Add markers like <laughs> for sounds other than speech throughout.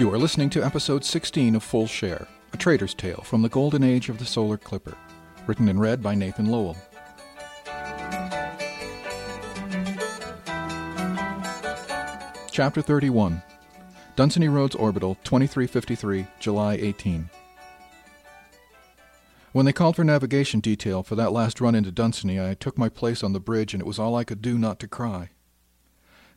You are listening to episode 16 of Full Share, a trader's tale from the golden age of the solar clipper, written and read by Nathan Lowell. Chapter 31 Dunsany Roads Orbital, 2353, July 18. When they called for navigation detail for that last run into Dunsany, I took my place on the bridge, and it was all I could do not to cry.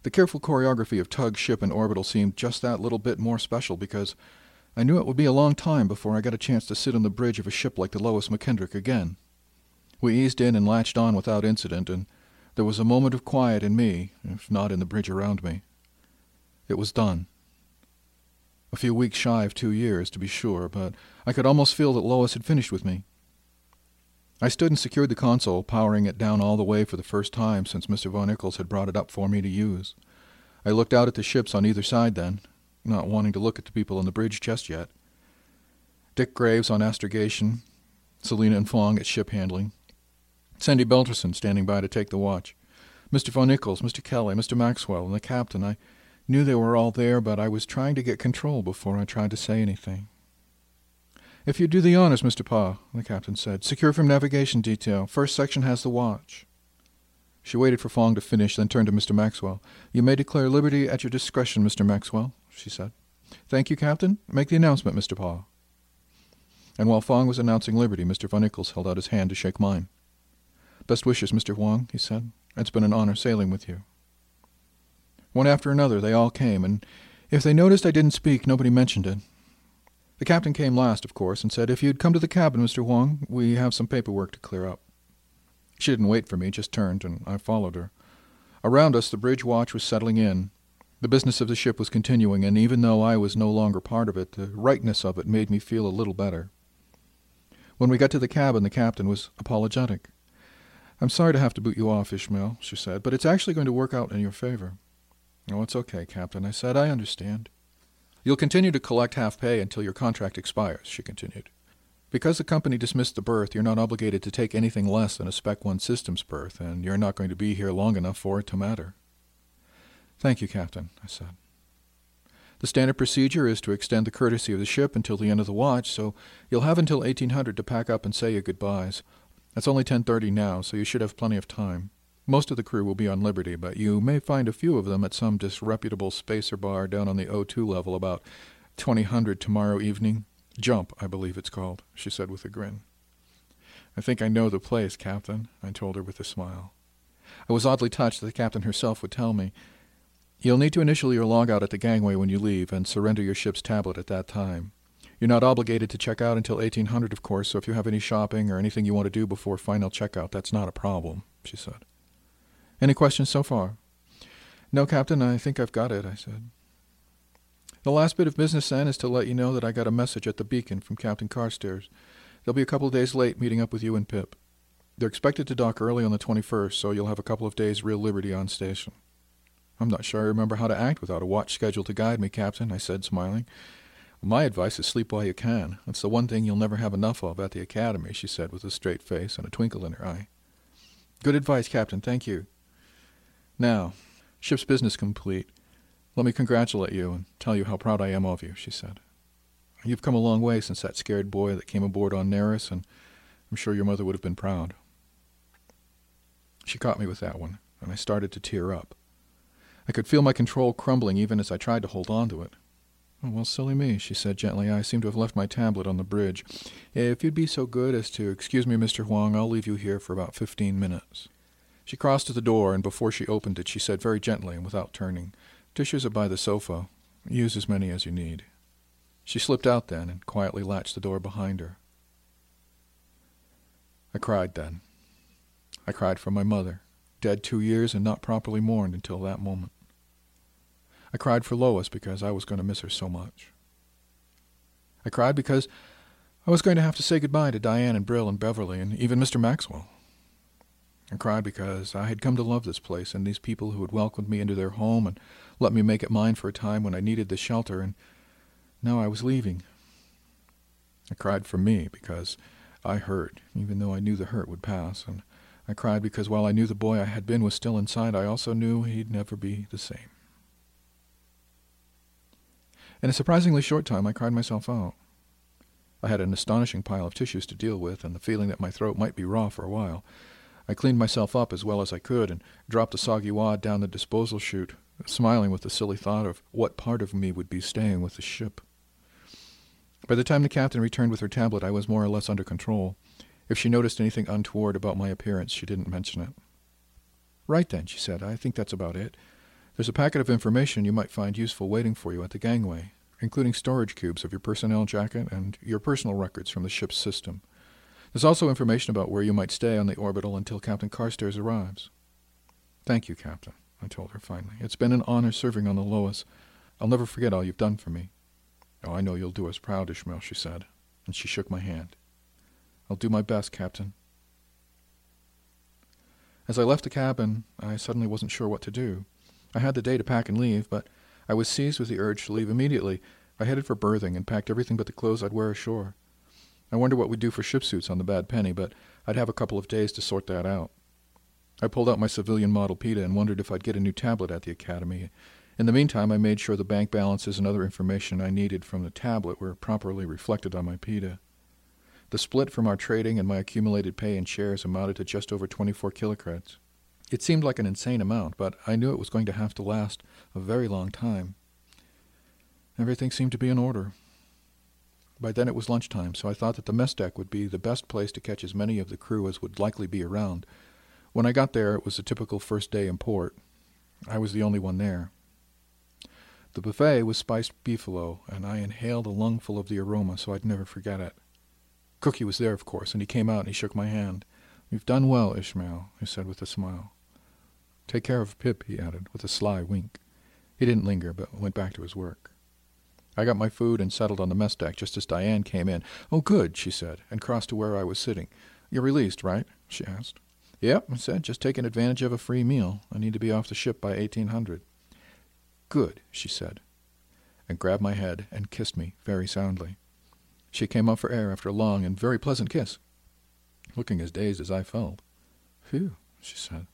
The careful choreography of tug, ship, and orbital seemed just that little bit more special because I knew it would be a long time before I got a chance to sit on the bridge of a ship like the Lois McKendrick again. We eased in and latched on without incident, and there was a moment of quiet in me, if not in the bridge around me. It was done. A few weeks shy of two years, to be sure, but I could almost feel that Lois had finished with me. I stood and secured the console, powering it down all the way for the first time since Mr. Von Ickles had brought it up for me to use. I looked out at the ships on either side then, not wanting to look at the people on the bridge just yet. Dick Graves on astrogation, Selina and Fong at ship handling, Sandy Belterson standing by to take the watch, Mr. Von Ickles, Mr. Kelly, Mr. Maxwell, and the captain. I knew they were all there, but I was trying to get control before I tried to say anything. If you do the honors, Mr. Pa, the captain said. Secure from navigation detail. First section has the watch. She waited for Fong to finish, then turned to Mr. Maxwell. You may declare liberty at your discretion, Mr. Maxwell, she said. Thank you, Captain. Make the announcement, Mr. Pa. And while Fong was announcing liberty, Mr. Von Ickles held out his hand to shake mine. Best wishes, Mr. Huang, he said. It's been an honor sailing with you. One after another, they all came, and if they noticed I didn't speak, nobody mentioned it. The captain came last, of course, and said, If you'd come to the cabin, Mr. Huang, we have some paperwork to clear up. She didn't wait for me, just turned, and I followed her. Around us, the bridge watch was settling in. The business of the ship was continuing, and even though I was no longer part of it, the rightness of it made me feel a little better. When we got to the cabin, the captain was apologetic. I'm sorry to have to boot you off, Ishmael, she said, but it's actually going to work out in your favor. Oh, it's okay, Captain, I said. I understand. You'll continue to collect half pay until your contract expires, she continued. Because the company dismissed the berth, you're not obligated to take anything less than a Spec 1 systems berth, and you're not going to be here long enough for it to matter. Thank you, Captain, I said. The standard procedure is to extend the courtesy of the ship until the end of the watch, so you'll have until 1800 to pack up and say your goodbyes. It's only 10:30 now, so you should have plenty of time. Most of the crew will be on Liberty, but you may find a few of them at some disreputable spacer bar down on the O2 level about 2000 tomorrow evening. Jump, I believe it's called, she said with a grin. I think I know the place, Captain, I told her with a smile. I was oddly touched that the captain herself would tell me. You'll need to initial your logout at the gangway when you leave and surrender your ship's tablet at that time. You're not obligated to check out until 1800, of course, so if you have any shopping or anything you want to do before final checkout, that's not a problem, she said. Any questions so far? No, Captain, I think I've got it, I said. The last bit of business, then, is to let you know that I got a message at the beacon from Captain Carstairs. They'll be a couple of days late meeting up with you and Pip. They're expected to dock early on the 21st, so you'll have a couple of days real liberty on station. I'm not sure I remember how to act without a watch schedule to guide me, Captain, I said, smiling. My advice is sleep while you can. That's the one thing you'll never have enough of at the academy, she said with a straight face and a twinkle in her eye. Good advice, Captain, thank you. Now, ship's business complete. Let me congratulate you and tell you how proud I am of you, she said. You've come a long way since that scared boy that came aboard on Neris, and I'm sure your mother would have been proud. She caught me with that one, and I started to tear up. I could feel my control crumbling even as I tried to hold on to it. Oh, well, silly me, she said gently. I seem to have left my tablet on the bridge. If you'd be so good as to excuse me, Mr. Huang, I'll leave you here for about fifteen minutes. She crossed to the door, and before she opened it, she said very gently and without turning, Tissues are by the sofa. Use as many as you need. She slipped out then and quietly latched the door behind her. I cried then. I cried for my mother, dead two years and not properly mourned until that moment. I cried for Lois because I was going to miss her so much. I cried because I was going to have to say goodbye to Diane and Bril and Beverly and even Mr. Maxwell. I cried because I had come to love this place and these people who had welcomed me into their home and let me make it mine for a time when I needed the shelter, and now I was leaving. I cried for me because I hurt, even though I knew the hurt would pass, and I cried because while I knew the boy I had been was still inside, I also knew he'd never be the same. In a surprisingly short time, I cried myself out. I had an astonishing pile of tissues to deal with, and the feeling that my throat might be raw for a while. I cleaned myself up as well as I could and dropped the soggy wad down the disposal chute, smiling with the silly thought of what part of me would be staying with the ship. By the time the captain returned with her tablet, I was more or less under control. If she noticed anything untoward about my appearance, she didn't mention it. Right then, she said, I think that's about it. There's a packet of information you might find useful waiting for you at the gangway, including storage cubes of your personnel jacket and your personal records from the ship's system. There's also information about where you might stay on the orbital until Captain Carstairs arrives. Thank you, Captain. I told her finally. It's been an honor serving on the Lois. I'll never forget all you've done for me. Oh, I know you'll do us proud, Ishmael, she said, and she shook my hand. I'll do my best, Captain. As I left the cabin, I suddenly wasn't sure what to do. I had the day to pack and leave, but I was seized with the urge to leave immediately. I headed for berthing and packed everything but the clothes I'd wear ashore. I wonder what we'd do for ship suits on the Bad Penny, but I'd have a couple of days to sort that out. I pulled out my civilian model PITA and wondered if I'd get a new tablet at the academy. In the meantime, I made sure the bank balances and other information I needed from the tablet were properly reflected on my PITA. The split from our trading and my accumulated pay in shares amounted to just over 24 kilocreds. It seemed like an insane amount, but I knew it was going to have to last a very long time. Everything seemed to be in order. By then it was lunchtime, so I thought that the mess deck would be the best place to catch as many of the crew as would likely be around. When I got there, it was a typical first day in port. I was the only one there. The buffet was spiced beefalo, and I inhaled a lungful of the aroma so I'd never forget it. Cookie was there, of course, and he came out and he shook my hand. You've done well, Ishmael, he said with a smile. Take care of Pip, he added, with a sly wink. He didn't linger, but went back to his work. I got my food and settled on the mess deck just as Diane came in. Oh, good, she said, and crossed to where I was sitting. You're released, right? she asked. Yep, I said, just taking advantage of a free meal. I need to be off the ship by 1800. Good, she said, and grabbed my head and kissed me very soundly. She came up for air after a long and very pleasant kiss, looking as dazed as I felt. Phew, she said.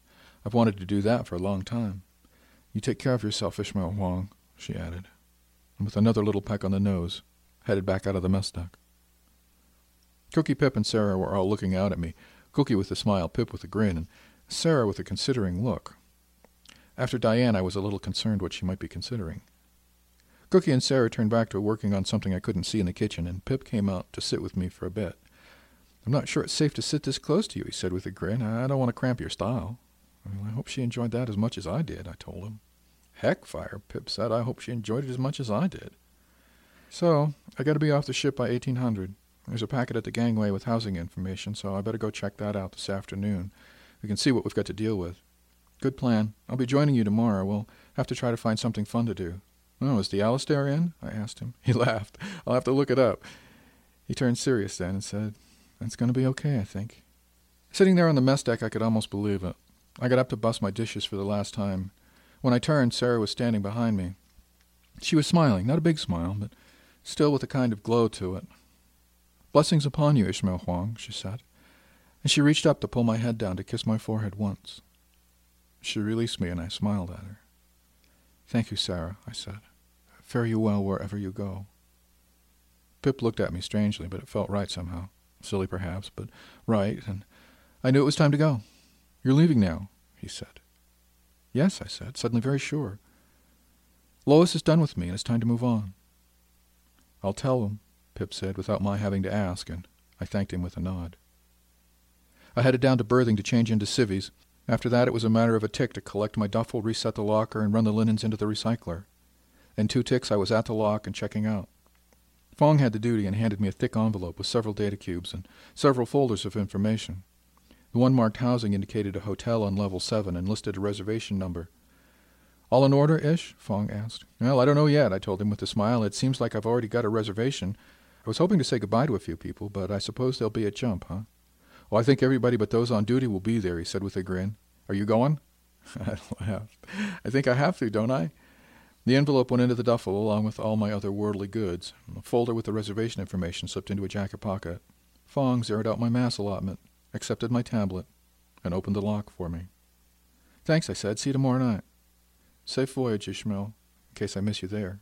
I've wanted to do that for a long time. You take care of yourself, Ishmael Huang, she added, and with another little peck on the nose, headed back out of the mess deck. Cookie Pip and Sarah were all looking out at me, Cookie with a smile, Pip with a grin, and Sarah with a considering look. After Diane, I was a little concerned what she might be considering. Cookie and Sarah turned back to working on something I couldn't see in the kitchen, and Pip came out to sit with me for a bit. I'm not sure it's safe to sit this close to you, he said with a grin. I don't want to cramp your style. Well, I hope she enjoyed that as much as I did, I told him. Heck, fire, Pip said. I hope she enjoyed it as much as I did. So, I got to be off the ship by 1800. There's a packet at the gangway with housing information, so I better go check that out this afternoon. We can see what we've got to deal with. Good plan. I'll be joining you tomorrow. We'll have to try to find something fun to do. Oh, is the Alastair in? I asked him. <laughs> He laughed. I'll have to look it up. He turned serious then and said, That's going to be okay, I think. Sitting there on the mess deck, I could almost believe it. I got up to bust my dishes for the last time. When I turned, Sarah was standing behind me. She was smiling, not a big smile, but still with a kind of glow to it. Blessings upon you, Ishmael Huang, she said, and she reached up to pull my head down to kiss my forehead once. She released me, and I smiled at her. Thank you, Sarah, I said. Fare you well wherever you go. Pip looked at me strangely, but it felt right somehow. Silly, perhaps, but right, and I knew it was time to go. You're leaving now, he said. Yes, I said, suddenly very sure. Lois is done with me, and it's time to move on. I'll tell him, Pip said, without my having to ask, and I thanked him with a nod. I headed down to berthing to change into civvies. After that, it was a matter of a tick to collect my duffel, reset the locker, and run the linens into the recycler. In two ticks, I was at the lock and checking out. Fong had the duty and handed me a thick envelope with several data cubes and several folders of information. The one marked housing indicated a hotel on level 7 and listed a reservation number. All in order, Ish? Fong asked. Well, I don't know yet, I told him with a smile. It seems like I've already got a reservation. I was hoping to say goodbye to a few people, but I suppose there'll be a jump, huh? Oh, I think everybody but those on duty will be there, he said with a grin. Are you going? <laughs> I laughed. I think I have to, don't I? The envelope went into the duffel along with all my other worldly goods. A folder with the reservation information slipped into a jacket pocket. Fong zeroed out my mass allotment, accepted my tablet, and opened the lock for me. Thanks, I said. See you tomorrow night. Safe voyage, Ishmael, in case I miss you there.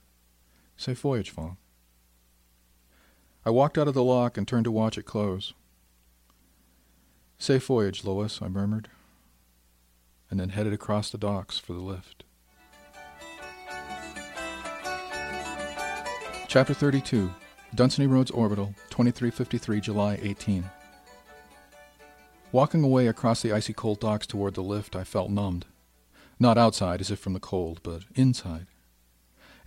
Safe voyage, Fong. I walked out of the lock and turned to watch it close. Safe voyage, Lois, I murmured, and then headed across the docks for the lift. Chapter 32 Dunsany Roads Orbital, 2353, July 18. Walking away across the icy cold docks toward the lift, I felt numbed. Not outside, as if from the cold, but inside.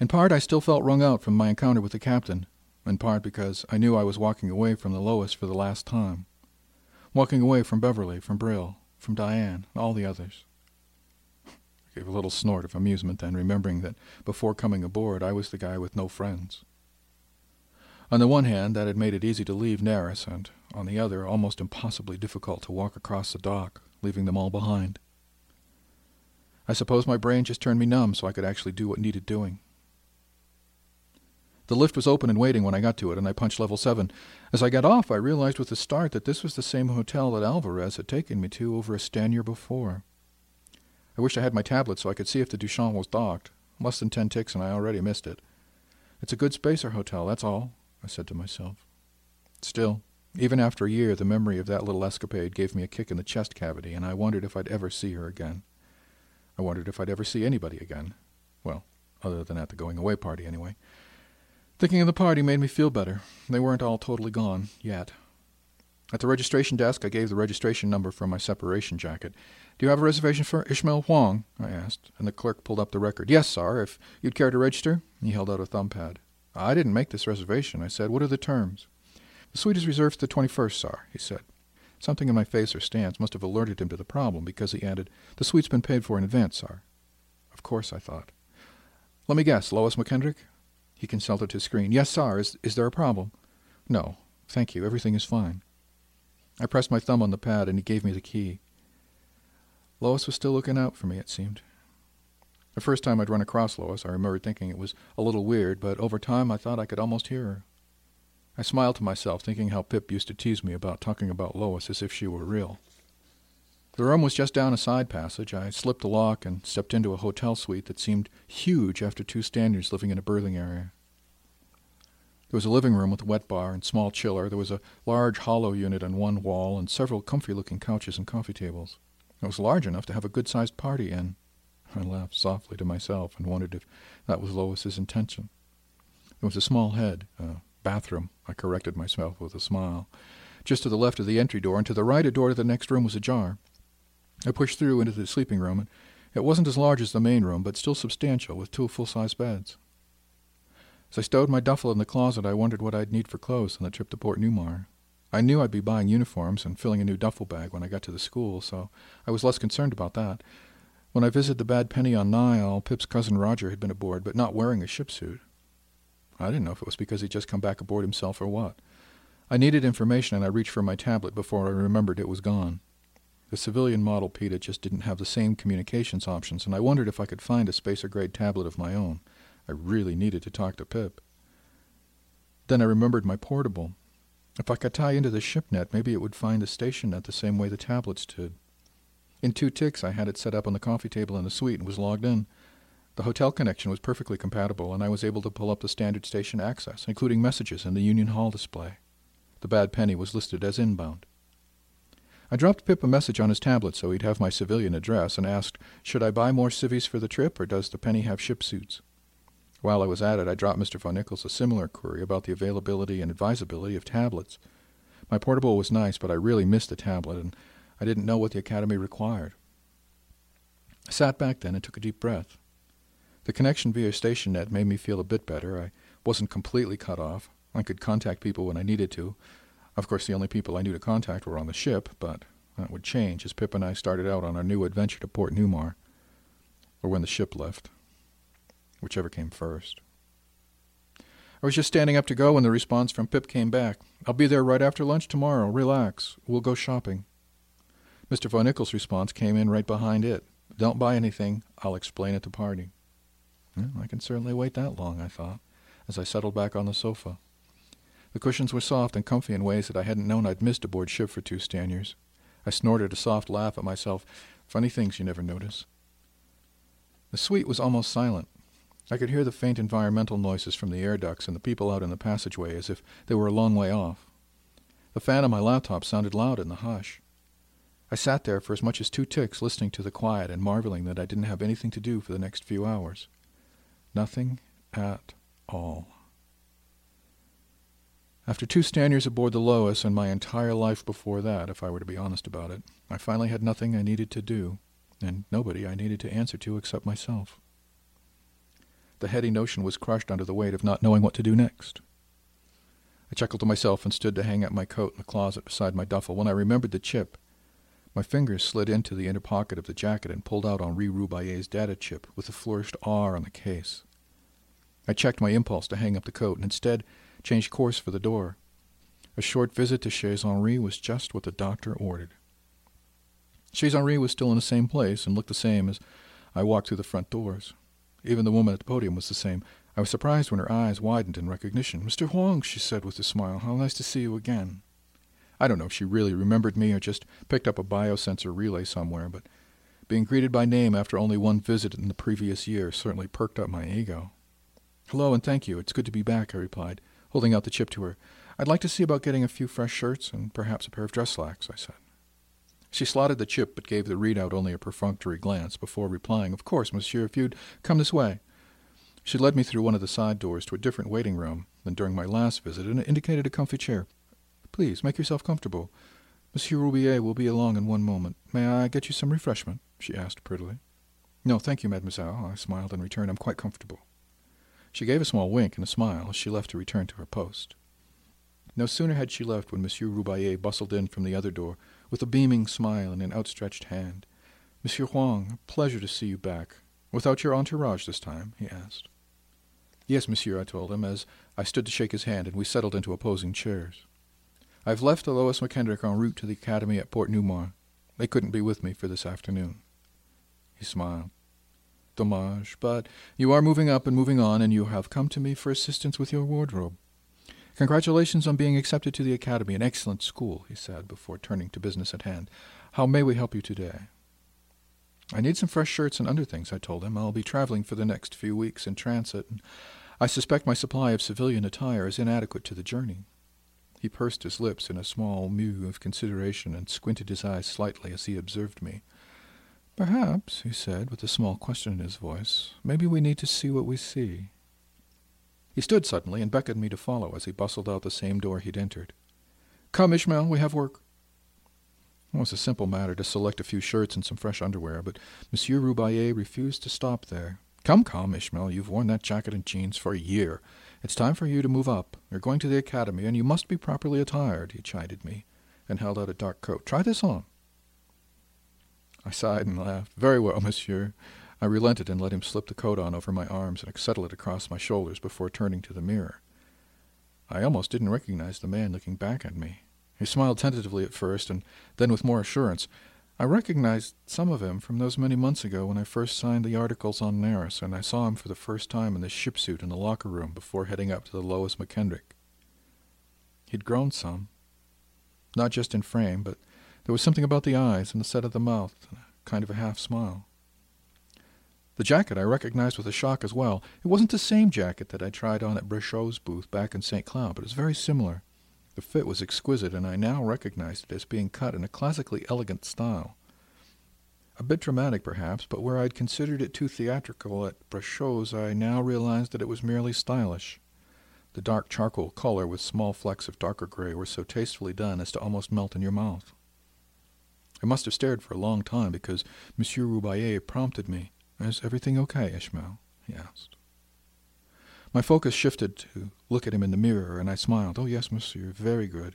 In part, I still felt wrung out from my encounter with the captain, in part because I knew I was walking away from the Lois for the last time. Walking away from Beverly, from Bril, from Diane, and all the others. <laughs> I gave a little snort of amusement then, remembering that before coming aboard I was the guy with no friends. On the one hand, that had made it easy to leave Neris, and on the other, almost impossibly difficult to walk across the dock, leaving them all behind. I suppose my brain just turned me numb so I could actually do what needed doing. The lift was open and waiting when I got to it, and I punched level 7. As I got off, I realized with a start that this was the same hotel that Alvarez had taken me to over a Stanyer before. I wish I had my tablet so I could see if the Duchamp was docked. Less than ten ticks, and I already missed it. It's a good spacer hotel, that's all. I said to myself. Still, even after a year, the memory of that little escapade gave me a kick in the chest cavity, and I wondered if I'd ever see her again. I wondered if I'd ever see anybody again. Well, other than at the going away party, anyway. Thinking of the party made me feel better. They weren't all totally gone, yet. At the registration desk, I gave the registration number for my separation jacket. Do you have a reservation for Ishmael Huang? I asked, and the clerk pulled up the record. Yes, sir, if you'd care to register. He held out a thumb pad. I didn't make this reservation, I said. What are the terms? The suite is reserved for the 21st, sir, he said. Something in my face or stance must have alerted him to the problem, because he added, The suite's been paid for in advance, sir. Of course, I thought. Let me guess, Lois McKendrick? He consulted his screen. Yes, sir. Is, is there a problem? No. Thank you. Everything is fine. I pressed my thumb on the pad, and he gave me the key. Lois was still looking out for me, it seemed. The first time I'd run across Lois, I remembered thinking it was a little weird, but over time I thought I could almost hear her. I smiled to myself, thinking how Pip used to tease me about talking about Lois as if she were real. The room was just down a side passage. I slipped the lock and stepped into a hotel suite that seemed huge after two Stanyers living in a berthing area. There was a living room with a wet bar and small chiller. There was a large hollow unit on one wall and several comfy-looking couches and coffee tables. It was large enough to have a good-sized party in. I laughed softly to myself and wondered if that was Lois's intention. There was a small head, a bathroom, I corrected myself with a smile. Just to the left of the entry door, and to the right a door to the next room was ajar. I pushed through into the sleeping room, and it wasn't as large as the main room, but still substantial, with two full-size beds. As I stowed my duffel in the closet, I wondered what I'd need for clothes on the trip to Port Newmar. I knew I'd be buying uniforms and filling a new duffel bag when I got to the school, so I was less concerned about that. When I visited the Bad Penny on Nile, Pip's cousin Roger had been aboard, but not wearing a ship suit. I didn't know if it was because he'd just come back aboard himself or what. I needed information, and I reached for my tablet before I remembered it was gone. The civilian model PITA just didn't have the same communications options, and I wondered if I could find a spacer-grade tablet of my own. I really needed to talk to Pip. Then I remembered my portable. If I could tie into the shipnet, maybe it would find the station net the same way the tablets did. In two ticks, I had it set up on the coffee table in the suite and was logged in. The hotel connection was perfectly compatible, and I was able to pull up the standard station access, including messages and the Union Hall display. The bad penny was listed as inbound. I dropped Pip a message on his tablet so he'd have my civilian address and asked, should I buy more civvies for the trip, or does the penny have ship suits? While I was at it, I dropped Mr. Von Ickles a similar query about the availability and advisability of tablets. My portable was nice, but I really missed the tablet, and I didn't know what the Academy required. I sat back then and took a deep breath. The connection via StationNet made me feel a bit better. I wasn't completely cut off. I could contact people when I needed to. Of course, the only people I knew to contact were on the ship, but that would change as Pip and I started out on our new adventure to Port Newmar, or when the ship left whichever came first. I was just standing up to go when the response from Pip came back. I'll be there right after lunch tomorrow. Relax. We'll go shopping. Mr. Von Ickles' response came in right behind it. Don't buy anything. I'll explain at the party. I can certainly wait that long, I thought, as I settled back on the sofa. The cushions were soft and comfy in ways that I hadn't known I'd missed aboard ship for two Stanyers. I snorted a soft laugh at myself. Funny things you never notice. The suite was almost silent. I could hear the faint environmental noises from the air ducts and the people out in the passageway as if they were a long way off. The fan on my laptop sounded loud in the hush. I sat there for as much as two ticks listening to the quiet and marveling that I didn't have anything to do for the next few hours. Nothing at all. After two Stanyers aboard the Lois and my entire life before that, if I were to be honest about it, I finally had nothing I needed to do, and nobody I needed to answer to except myself. The heady notion was crushed under the weight of not knowing what to do next. I chuckled to myself and stood to hang up my coat in the closet beside my duffel when I remembered the chip. My fingers slid into the inner pocket of the jacket and pulled out Henri Roubaille's data chip with the flourished R on the case. I checked my impulse to hang up the coat and instead changed course for the door. A short visit to Chez Henri was just what the doctor ordered. Chez Henri was still in the same place and looked the same as I walked through the front doors. Even the woman at the podium was the same. I was surprised when her eyes widened in recognition. Mr. Huang, she said with a smile, how nice to see you again. I don't know if she really remembered me or just picked up a biosensor relay somewhere, but being greeted by name after only one visit in the previous year certainly perked up my ego. Hello and thank you. It's good to be back, I replied, holding out the chip to her. I'd like to see about getting a few fresh shirts and perhaps a pair of dress slacks, I said. She slotted the chip, but gave the readout only a perfunctory glance before replying, Of course, monsieur, if you'd come this way. She led me through one of the side doors to a different waiting room than during my last visit and indicated a comfy chair. Please, make yourself comfortable. Monsieur Roubaille will be along in one moment. May I get you some refreshment? she asked prettily. No, thank you, mademoiselle, I smiled in return. I'm quite comfortable. She gave a small wink and a smile as she left to return to her post. No sooner had she left when Monsieur Roubaille bustled in from the other door with a beaming smile and an outstretched hand. Monsieur Huang, a pleasure to see you back. Without your entourage this time? he asked. Yes, monsieur, I told him, as I stood to shake his hand, and we settled into opposing chairs. I've left the Lois McKendrick en route to the academy at Port Newmar. They couldn't be with me for this afternoon. He smiled. Dommage, but you are moving up and moving on, and you have come to me for assistance with your wardrobe. Congratulations on being accepted to the Academy, an excellent school, he said, before turning to business at hand. How may we help you today? I need some fresh shirts and underthings, I told him. I'll be traveling for the next few weeks in transit, and I suspect my supply of civilian attire is inadequate to the journey. He pursed his lips in a small mew of consideration and squinted his eyes slightly as he observed me. Perhaps, he said, with a small question in his voice, maybe we need to see what we see. He stood suddenly and beckoned me to follow as he bustled out the same door he'd entered. Come, Ishmael, we have work. It was a simple matter to select a few shirts and some fresh underwear, but Monsieur Roubaille refused to stop there. Come, come, Ishmael, you've worn that jacket and jeans for a year. It's time for you to move up. You're going to the academy, and you must be properly attired, he chided me, and held out a dark coat. Try this on. I sighed and laughed. Very well, <laughs> monsieur. I relented and let him slip the coat on over my arms and settle it across my shoulders before turning to the mirror. I almost didn't recognize the man looking back at me. He smiled tentatively at first, and then with more assurance. I recognized some of him from those many months ago when I first signed the articles on Neris, and I saw him for the first time in the ship suit in the locker room before heading up to the Lois McKendrick. He'd grown some. Not just in frame, but there was something about the eyes and the set of the mouth, a kind of a half smile. The jacket I recognized with a shock as well. It wasn't the same jacket that I tried on at Brichot's booth back in St. Cloud, but it was very similar. The fit was exquisite, and I now recognized it as being cut in a classically elegant style. A bit dramatic, perhaps, but where I'd considered it too theatrical at Brichot's, I now realized that it was merely stylish. The dark charcoal color with small flecks of darker gray were so tastefully done as to almost melt in your mouth. I must have stared for a long time because Monsieur Roubaille prompted me. Is everything okay, Ishmael? he asked. My focus shifted to look at him in the mirror, and I smiled. Oh, yes, monsieur, very good.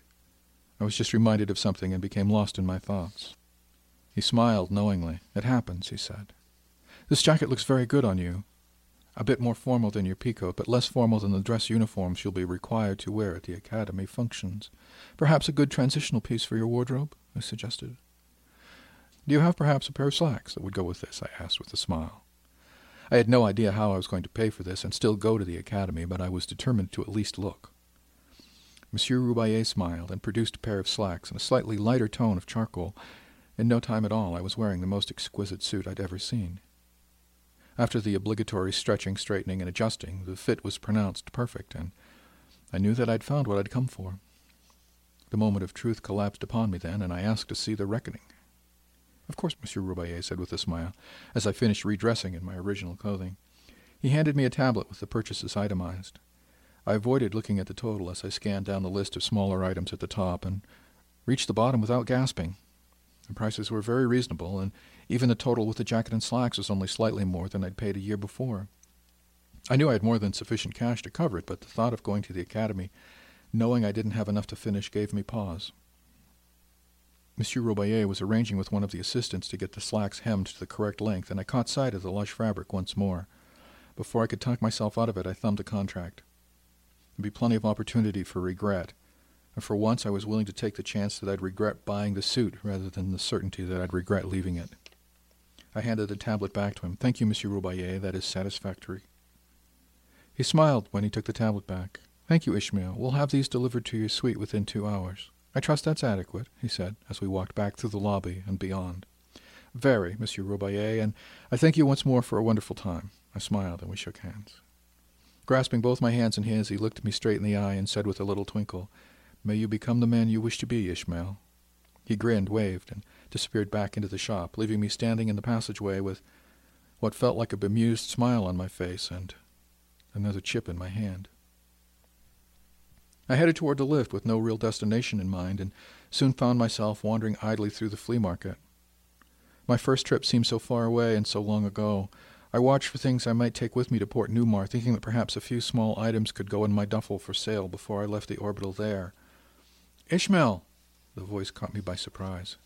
I was just reminded of something and became lost in my thoughts. He smiled knowingly. It happens, he said. This jacket looks very good on you. A bit more formal than your peacoat, but less formal than the dress uniforms you'll be required to wear at the academy functions. Perhaps a good transitional piece for your wardrobe? I suggested. Do you have perhaps a pair of slacks that would go with this? I asked with a smile. I had no idea how I was going to pay for this and still go to the academy, but I was determined to at least look. Monsieur Roubaille smiled and produced a pair of slacks in a slightly lighter tone of charcoal. In no time at all, I was wearing the most exquisite suit I'd ever seen. After the obligatory stretching, straightening, and adjusting, the fit was pronounced perfect, and I knew that I'd found what I'd come for. The moment of truth collapsed upon me then, and I asked to see the reckoning. Of course, Monsieur Roubaille said with a smile, as I finished redressing in my original clothing. He handed me a tablet with the purchases itemized. I avoided looking at the total as I scanned down the list of smaller items at the top and reached the bottom without gasping. The prices were very reasonable, and even the total with the jacket and slacks was only slightly more than I'd paid a year before. I knew I had more than sufficient cash to cover it, but the thought of going to the academy, knowing I didn't have enough to finish, gave me pause. Monsieur Roubaille was arranging with one of the assistants to get the slacks hemmed to the correct length, and I caught sight of the lush fabric once more. Before I could talk myself out of it, I thumbed the contract. There'd be plenty of opportunity for regret, and for once I was willing to take the chance that I'd regret buying the suit rather than the certainty that I'd regret leaving it. I handed the tablet back to him. Thank you, Monsieur Roubaille. That is satisfactory. He smiled when he took the tablet back. Thank you, Ishmael. We'll have these delivered to your suite within two hours. I trust that's adequate, he said, as we walked back through the lobby and beyond. Very, Monsieur Roubaille, and I thank you once more for a wonderful time. I smiled, and we shook hands. Grasping both my hands in his, he looked me straight in the eye and said with a little twinkle, May you become the man you wish to be, Ishmael. He grinned, waved, and disappeared back into the shop, leaving me standing in the passageway with what felt like a bemused smile on my face and another chip in my hand. I headed toward the lift with no real destination in mind, and soon found myself wandering idly through the flea market. My first trip seemed so far away and so long ago. I watched for things I might take with me to Port Newmar, thinking that perhaps a few small items could go in my duffel for sale before I left the orbital there. Ishmael! The voice caught me by surprise.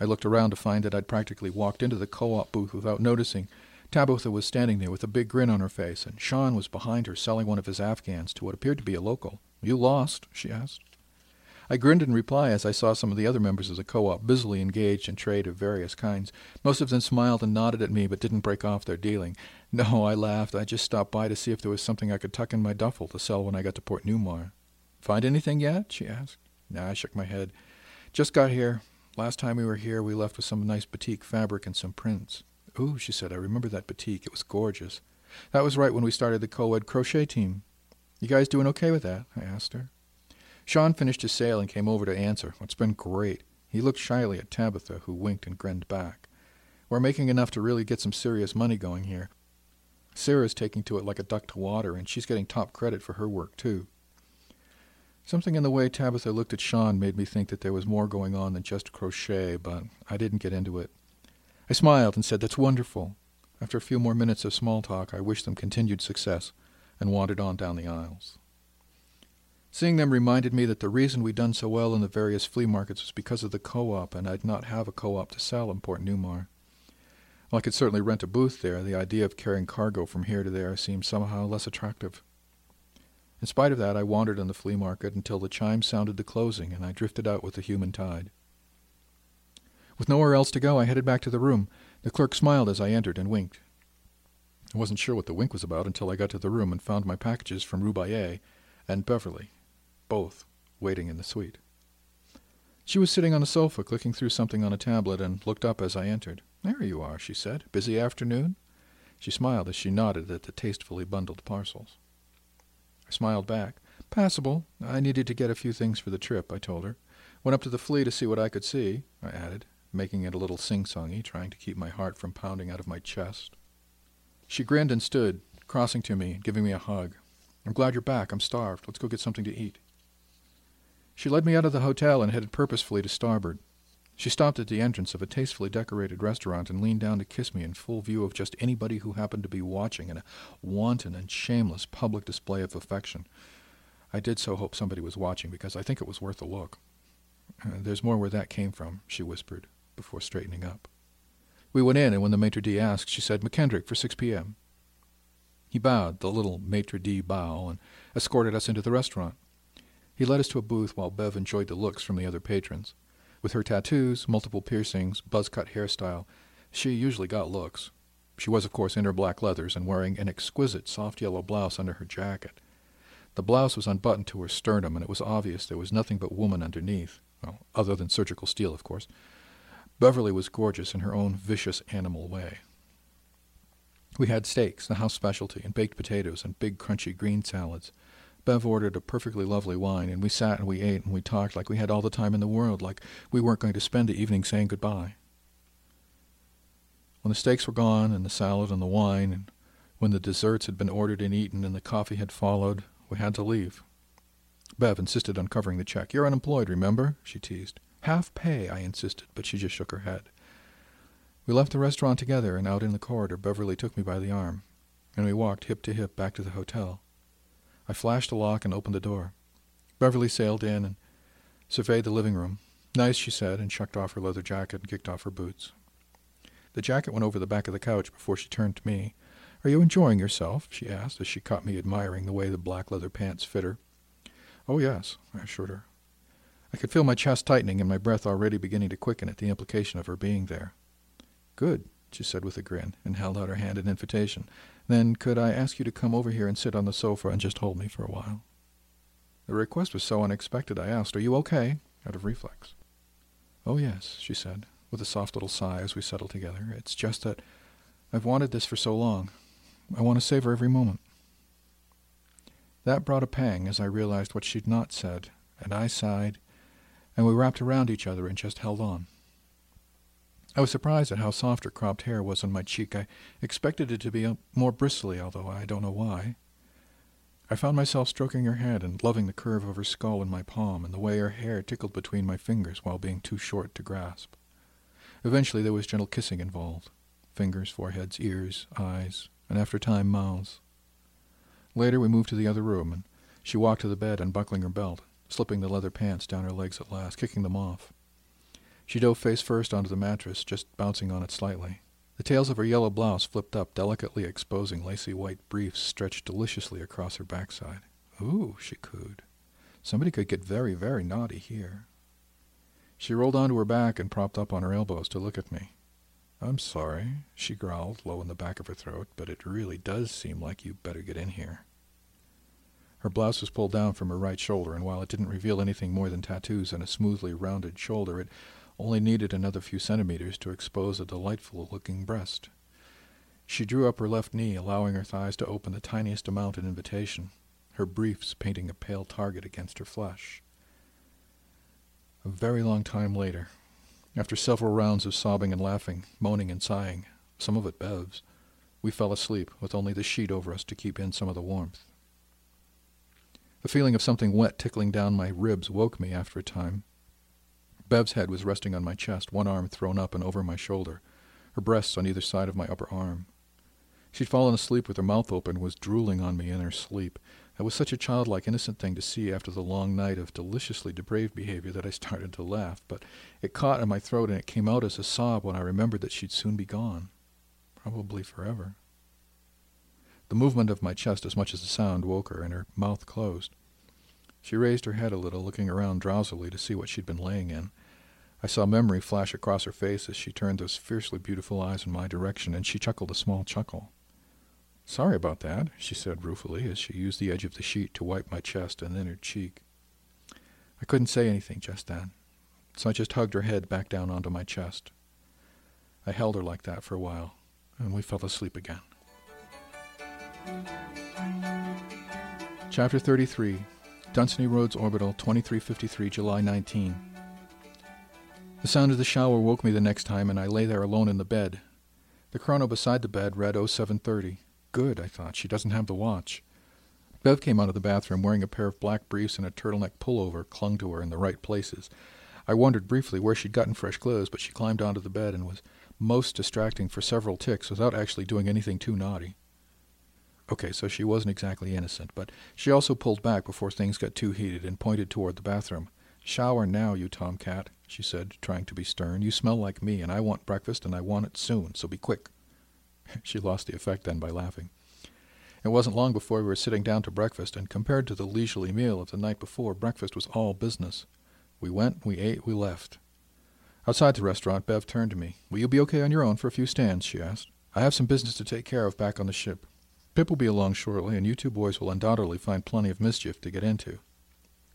I looked around to find that I'd practically walked into the co-op booth without noticing. Tabitha was standing there with a big grin on her face, and Sean was behind her selling one of his Afghans to what appeared to be a local. You lost? she asked. I grinned in reply as I saw some of the other members of the co-op busily engaged in trade of various kinds. Most of them smiled and nodded at me, but didn't break off their dealing. No, I laughed. I just stopped by to see if there was something I could tuck in my duffel to sell when I got to Port Newmar. Find anything yet? she asked. Nah, I shook my head. Just got here. Last time we were here, we left with some nice batik fabric and some prints. Ooh, she said, I remember that batik. It was gorgeous. That was right when we started the co-ed crochet team. You guys doing okay with that? I asked her. Sean finished his sale and came over to answer. It's been great. He looked shyly at Tabitha, who winked and grinned back. We're making enough to really get some serious money going here. Sarah's taking to it like a duck to water, and she's getting top credit for her work, too. Something in the way Tabitha looked at Sean made me think that there was more going on than just crochet, but I didn't get into it. I smiled and said, That's wonderful. After a few more minutes of small talk, I wished them continued success and wandered on down the aisles. Seeing them reminded me that the reason we'd done so well in the various flea markets was because of the co-op, and I'd not have a co-op to sell in Port Newmar. While I could certainly rent a booth there, the idea of carrying cargo from here to there seemed somehow less attractive. In spite of that, I wandered in the flea market until the chime sounded the closing, and I drifted out with the human tide. With nowhere else to go, I headed back to the room. The clerk smiled as I entered and winked. I wasn't sure what the wink was about until I got to the room and found my packages from Roubaille and Beverly, both waiting in the suite. She was sitting on a sofa, clicking through something on a tablet, and looked up as I entered. There you are, she said. Busy afternoon? She smiled as she nodded at the tastefully bundled parcels. I smiled back. Passable. I needed to get a few things for the trip, I told her. Went up to the flea to see what I could see, I added, making it a little sing-songy, trying to keep my heart from pounding out of my chest. She grinned and stood, crossing to me and giving me a hug. I'm glad you're back. I'm starved. Let's go get something to eat. She led me out of the hotel and headed purposefully to starboard. She stopped at the entrance of a tastefully decorated restaurant and leaned down to kiss me in full view of just anybody who happened to be watching in a wanton and shameless public display of affection. I did so hope somebody was watching because I think it was worth a look. Uh, there's more where that came from, she whispered, before straightening up. We went in, and when the maitre d' asked, she said, McKendrick for 6 p.m. He bowed, the little maitre d' bow, and escorted us into the restaurant. He led us to a booth while Bev enjoyed the looks from the other patrons. With her tattoos, multiple piercings, buzz cut hairstyle, she usually got looks. She was, of course, in her black leathers and wearing an exquisite soft yellow blouse under her jacket. The blouse was unbuttoned to her sternum, and it was obvious there was nothing but woman underneath. Well, other than surgical steel, of course. Beverly was gorgeous in her own vicious animal way. We had steaks, the house specialty, and baked potatoes and big crunchy green salads. Bev ordered a perfectly lovely wine, and we sat and we ate and we talked like we had all the time in the world, like we weren't going to spend the evening saying goodbye. When the steaks were gone, and the salad and the wine, and when the desserts had been ordered and eaten, and the coffee had followed, we had to leave. Bev insisted on covering the check. You're unemployed, remember? she teased. Half pay, I insisted, but she just shook her head. We left the restaurant together, and out in the corridor Beverly took me by the arm, and we walked hip to hip back to the hotel. I flashed a lock and opened the door. Beverly sailed in and surveyed the living room. Nice, she said, and shucked off her leather jacket and kicked off her boots. The jacket went over the back of the couch before she turned to me. Are you enjoying yourself? she asked as she caught me admiring the way the black leather pants fit her. Oh, yes, I assured her. I could feel my chest tightening and my breath already beginning to quicken at the implication of her being there. Good, she said with a grin, and held out her hand in invitation. Then could I ask you to come over here and sit on the sofa and just hold me for a while? The request was so unexpected I asked, Are you okay? out of reflex. Oh, yes, she said, with a soft little sigh as we settled together. It's just that I've wanted this for so long. I want to savor every moment. That brought a pang as I realized what she'd not said, and I sighed, and we wrapped around each other and just held on. I was surprised at how soft her cropped hair was on my cheek. I expected it to be uh, more bristly, although I don't know why. I found myself stroking her head and loving the curve of her skull in my palm and the way her hair tickled between my fingers while being too short to grasp. Eventually there was gentle kissing involved fingers, foreheads, ears, eyes, and after time, mouths. Later we moved to the other room, and she walked to the bed unbuckling her belt, slipping the leather pants down her legs at last, kicking them off. She dove face first onto the mattress, just bouncing on it slightly. The tails of her yellow blouse flipped up, delicately exposing lacy white briefs stretched deliciously across her backside. Ooh, she cooed. Somebody could get very, very naughty here. She rolled onto her back and propped up on her elbows to look at me. I'm sorry, she growled, low in the back of her throat, but it really does seem like you better get in here. Her blouse was pulled down from her right shoulder, and while it didn't reveal anything more than tattoos and a smoothly rounded shoulder, it only needed another few centimeters to expose a delightful looking breast. She drew up her left knee, allowing her thighs to open the tiniest amount in invitation, her briefs painting a pale target against her flesh. A very long time later, after several rounds of sobbing and laughing, moaning and sighing, some of it Bev's, we fell asleep with only the sheet over us to keep in some of the warmth. The feeling of something wet tickling down my ribs woke me after a time, Bev's head was resting on my chest, one arm thrown up and over my shoulder, her breasts on either side of my upper arm. She'd fallen asleep with her mouth open and was drooling on me in her sleep. That was such a childlike, innocent thing to see after the long night of deliciously depraved behavior that I started to laugh, but it caught in my throat and it came out as a sob when I remembered that she'd soon be gone. Probably forever. The movement of my chest as much as the sound woke her, and her mouth closed. She raised her head a little, looking around drowsily to see what she'd been laying in. I saw memory flash across her face as she turned those fiercely beautiful eyes in my direction, and she chuckled a small chuckle. Sorry about that, she said ruefully as she used the edge of the sheet to wipe my chest and then her cheek. I couldn't say anything just then, so I just hugged her head back down onto my chest. I held her like that for a while, and we fell asleep again. Chapter 33 Dunsany Roads Orbital 2353, July 19. The sound of the shower woke me the next time, and I lay there alone in the bed. The chrono beside the bed read 0730. Good, I thought. She doesn't have the watch. Bev came out of the bathroom wearing a pair of black briefs and a turtleneck pullover clung to her in the right places. I wondered briefly where she'd gotten fresh clothes, but she climbed onto the bed and was most distracting for several ticks without actually doing anything too naughty. Okay, so she wasn't exactly innocent, but she also pulled back before things got too heated and pointed toward the bathroom. Shower now, you tomcat, she said, trying to be stern. You smell like me, and I want breakfast, and I want it soon, so be quick. <laughs> she lost the effect then by laughing. It wasn't long before we were sitting down to breakfast, and compared to the leisurely meal of the night before, breakfast was all business. We went, we ate, we left. Outside the restaurant, Bev turned to me. Will you be okay on your own for a few stands? she asked. I have some business to take care of back on the ship. Pip will be along shortly, and you two boys will undoubtedly find plenty of mischief to get into.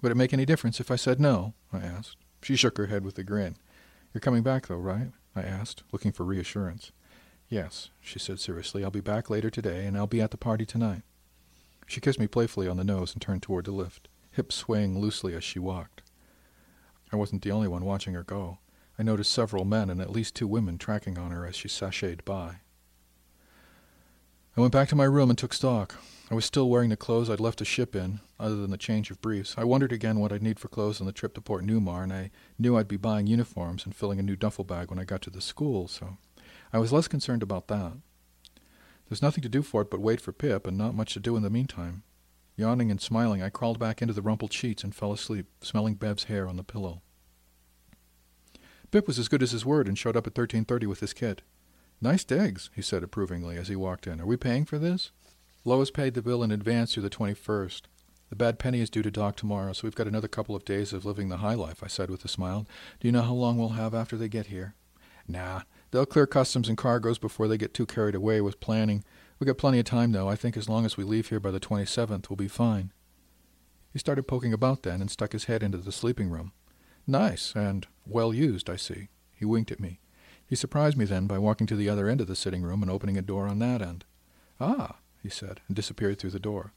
Would it make any difference if I said no? I asked. She shook her head with a grin. You're coming back, though, right? I asked, looking for reassurance. Yes, she said seriously. I'll be back later today, and I'll be at the party tonight. She kissed me playfully on the nose and turned toward the lift, hips swaying loosely as she walked. I wasn't the only one watching her go. I noticed several men and at least two women tracking on her as she sashayed by. I went back to my room and took stock. I was still wearing the clothes I'd left the ship in, other than the change of briefs. I wondered again what I'd need for clothes on the trip to Port Newmar, and I knew I'd be buying uniforms and filling a new duffel bag when I got to the school, so I was less concerned about that. There's nothing to do for it but wait for Pip, and not much to do in the meantime. Yawning and smiling, I crawled back into the rumpled sheets and fell asleep, smelling Bev's hair on the pillow. Pip was as good as his word and showed up at 1330 with his kit. Nice digs, he said approvingly as he walked in. Are we paying for this? Lois paid the bill in advance through the 21st. The bad penny is due to Doc tomorrow, so we've got another couple of days of living the high life, I said with a smile. Do you know how long we'll have after they get here? Nah, they'll clear customs and cargoes before they get too carried away with planning. We've got plenty of time, though. I think as long as we leave here by the 27th, we'll be fine. He started poking about then and stuck his head into the sleeping room. Nice, and well used, I see. He winked at me. He surprised me then by walking to the other end of the sitting room and opening a door on that end. Ah, he said, and disappeared through the door.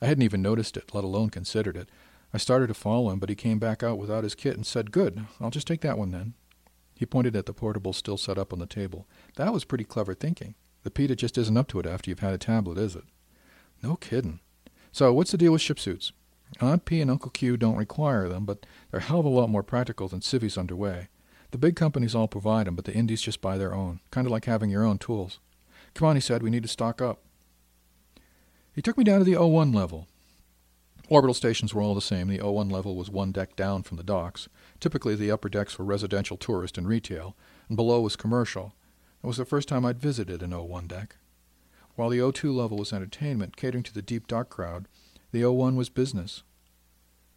I hadn't even noticed it, let alone considered it. I started to follow him, but he came back out without his kit and said, Good, I'll just take that one then. He pointed at the portable still set up on the table. That was pretty clever thinking. The PITA just isn't up to it after you've had a tablet, is it? No kiddin'. So, what's the deal with ship suits? Aunt P and Uncle Q don't require them, but they're a hell of a lot more practical than civvies underway. The big companies all provide them, but the indies just buy their own, kind of like having your own tools. Come on, he said, we need to stock up. He took me down to the O1 level. Orbital stations were all the same. The O1 level was one deck down from the docks. Typically, the upper decks were residential, tourist, and retail, and below was commercial. It was the first time I'd visited an O1 deck. While the O2 level was entertainment, catering to the deep dark crowd, the O1 was business.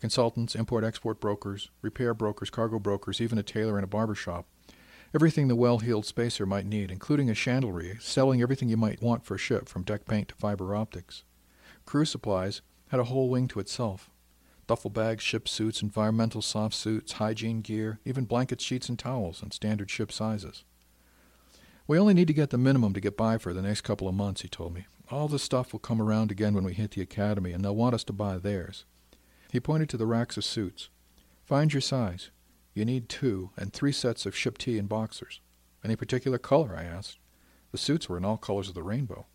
Consultants, import export brokers, repair brokers, cargo brokers, even a tailor and a barber shop. Everything the well heeled spacer might need, including a chandlery, selling everything you might want for a ship, from deck paint to fiber optics. Crew supplies had a whole wing to itself duffel bags, ship suits, environmental soft suits, hygiene gear, even blankets, sheets, and towels in standard ship sizes. We only need to get the minimum to get by for the next couple of months, he told me. All the stuff will come around again when we hit the academy, and they'll want us to buy theirs. He pointed to the racks of suits. Find your size. You need two, and three sets of ship tee and boxers. Any particular color? I asked. The suits were in all colors of the rainbow.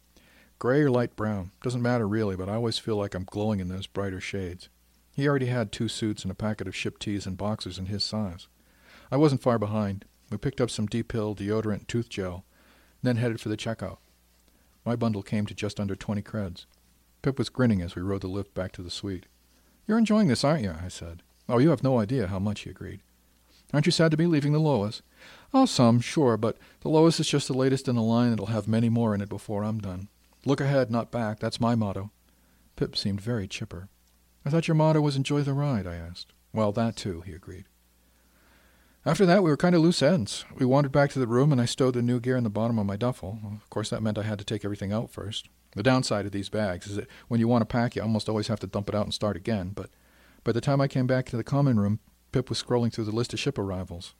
Gray or light brown. Doesn't matter really, but I always feel like I'm glowing in those brighter shades. He already had two suits and a packet of ship tees and boxers in his size. I wasn't far behind. We picked up some D-Pill, deodorant, tooth gel, then headed for the checkout. My bundle came to just under 20 creds. Pip was grinning as we rode the lift back to the suite. You're enjoying this, aren't you? I said. Oh, you have no idea how much, he agreed. Aren't you sad to be leaving the Lois? Oh, some, sure, but the Lois is just the latest in a line that'll have many more in it before I'm done. Look ahead, not back. That's my motto. Pip seemed very chipper. I thought your motto was enjoy the ride, I asked. Well, that too, he agreed. After that, we were kind of loose ends. We wandered back to the room, and I stowed the new gear in the bottom of my duffel. Of course, that meant I had to take everything out first. The downside of these bags is that when you want to pack, you almost always have to dump it out and start again. But by the time I came back to the common room, Pip was scrolling through the list of ship arrivals.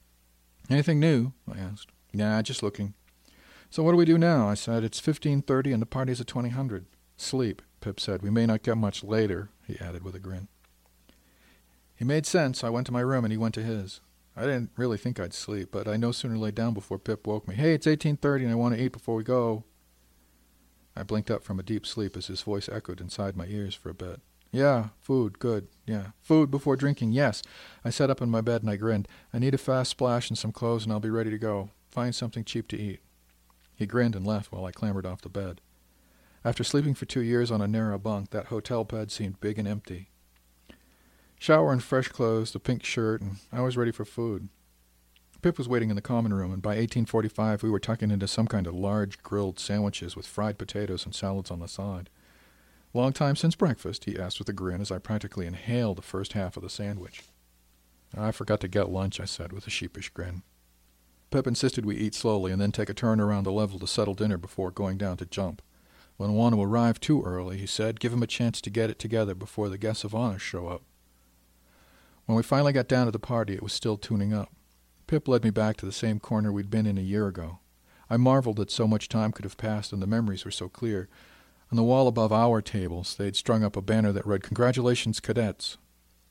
Anything new? I asked. Yeah, just looking. So what do we do now? I said. It's 15.30 and the party's at 2000. Sleep, Pip said. We may not get much later, he added with a grin. He made sense. I went to my room and he went to his. I didn't really think I'd sleep, but I no sooner lay down before Pip woke me. Hey, it's 18.30 and I want to eat before we go. I blinked up from a deep sleep as his voice echoed inside my ears for a bit. Yeah, food, good. Yeah, food before drinking, yes. I sat up in my bed and I grinned. I need a fast splash and some clothes and I'll be ready to go. Find something cheap to eat. He grinned and left while I clambered off the bed. After sleeping for two years on a narrow bunk, that hotel bed seemed big and empty. Shower and fresh clothes, the pink shirt, and I was ready for food. Pip was waiting in the common room, and by 1845 we were tucking into some kind of large grilled sandwiches with fried potatoes and salads on the side. Long time since breakfast, he asked with a grin as I practically inhaled the first half of the sandwich. I forgot to get lunch, I said with a sheepish grin. Pip insisted we eat slowly and then take a turn around the level to settle dinner before going down to jump. When don't want to arrive too early, he said. Give him a chance to get it together before the guests of honor show up. When we finally got down to the party, it was still tuning up. Pip led me back to the same corner we'd been in a year ago. I marveled that so much time could have passed and the memories were so clear. On the wall above our tables, they'd strung up a banner that read, Congratulations, cadets.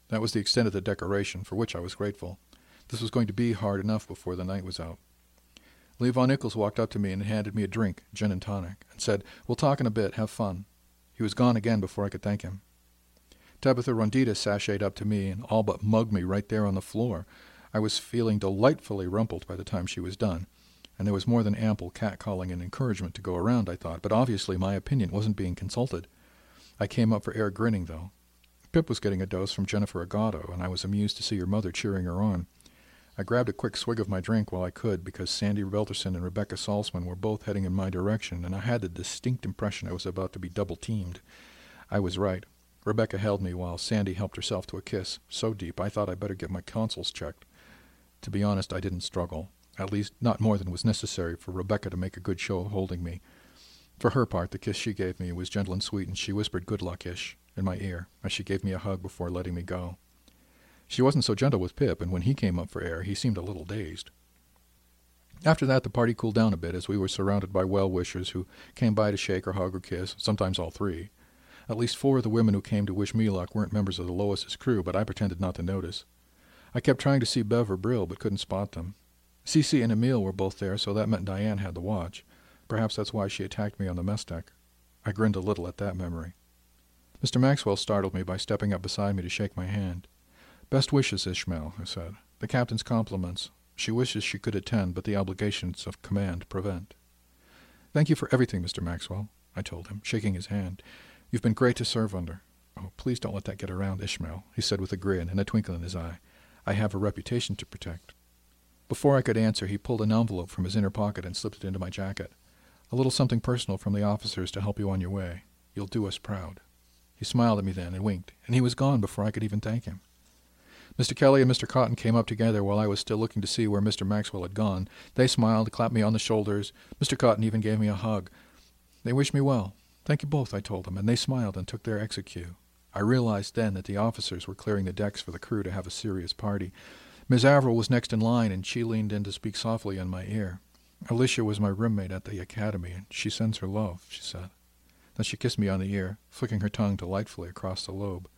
That was the extent of the decoration, for which I was grateful. This was going to be hard enough before the night was out. Lee Von Ickles walked up to me and handed me a drink, gin and tonic, and said, We'll talk in a bit, have fun. He was gone again before I could thank him. Tabitha Rondita sashayed up to me and all but mugged me right there on the floor. I was feeling delightfully rumpled by the time she was done and there was more than ample catcalling and encouragement to go around, I thought, but obviously my opinion wasn't being consulted. I came up for air grinning, though. Pip was getting a dose from Jennifer Agato, and I was amused to see her mother cheering her on. I grabbed a quick swig of my drink while I could, because Sandy Belterson and Rebecca Salzman were both heading in my direction, and I had the distinct impression I was about to be double teamed. I was right. Rebecca held me while Sandy helped herself to a kiss, so deep I thought I'd better get my tonsils checked. To be honest, I didn't struggle at least not more than was necessary for Rebecca to make a good show of holding me. For her part, the kiss she gave me was gentle and sweet, and she whispered good luck-ish in my ear as she gave me a hug before letting me go. She wasn't so gentle with Pip, and when he came up for air, he seemed a little dazed. After that, the party cooled down a bit as we were surrounded by well-wishers who came by to shake or hug or kiss, sometimes all three. At least four of the women who came to wish me luck weren't members of the Lois's crew, but I pretended not to notice. I kept trying to see Bev or Bril, but couldn't spot them. Cece and Emil were both there, so that meant Diane had the watch. Perhaps that's why she attacked me on the mess deck. I grinned a little at that memory. Mr. Maxwell startled me by stepping up beside me to shake my hand. Best wishes, Ishmael, I said. The captain's compliments. She wishes she could attend, but the obligations of command prevent. Thank you for everything, Mr. Maxwell, I told him, shaking his hand. You've been great to serve under. Oh, please don't let that get around, Ishmael, he said with a grin and a twinkle in his eye. I have a reputation to protect. Before I could answer, he pulled an envelope from his inner pocket and slipped it into my jacket. A little something personal from the officers to help you on your way. You'll do us proud. He smiled at me then and winked, and he was gone before I could even thank him. Mr. Kelly and Mr. Cotton came up together while I was still looking to see where Mr. Maxwell had gone. They smiled, clapped me on the shoulders. Mr. Cotton even gave me a hug. They wished me well. Thank you both, I told them, and they smiled and took their exit cue. I realized then that the officers were clearing the decks for the crew to have a serious party. Miss Averill was next in line, and she leaned in to speak softly in my ear. Alicia was my roommate at the academy, and she sends her love, she said. Then she kissed me on the ear, flicking her tongue delightfully across the lobe.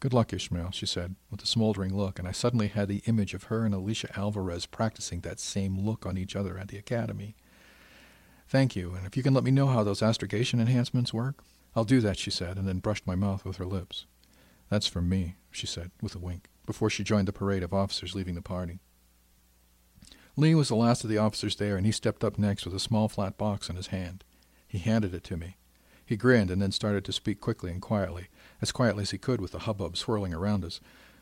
Good luck, Ishmael, she said, with a smoldering look, and I suddenly had the image of her and Alicia Alvarez practicing that same look on each other at the academy. Thank you, and if you can let me know how those astrogation enhancements work. I'll do that, she said, and then brushed my mouth with her lips. That's for me, she said, with a wink before she joined the parade of officers leaving the party. Lee was the last of the officers there, and he stepped up next with a small flat box in his hand. He handed it to me. He grinned and then started to speak quickly and quietly, as quietly as he could with the hubbub swirling around us.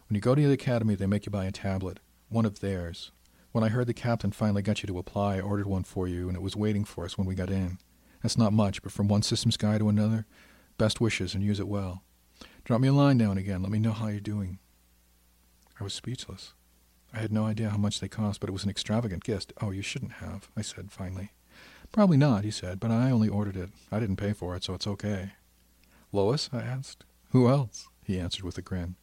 When you go to the academy, they make you buy a tablet, one of theirs. When I heard the captain finally got you to apply, I ordered one for you, and it was waiting for us when we got in. That's not much, but from one systems guy to another, best wishes and use it well. Drop me a line now and again. Let me know how you're doing. I was speechless. I had no idea how much they cost, but it was an extravagant gift. Oh, you shouldn't have, I said finally. Probably not, he said, but I only ordered it. I didn't pay for it, so it's okay. Lois? I asked. Who else? He answered with a grin.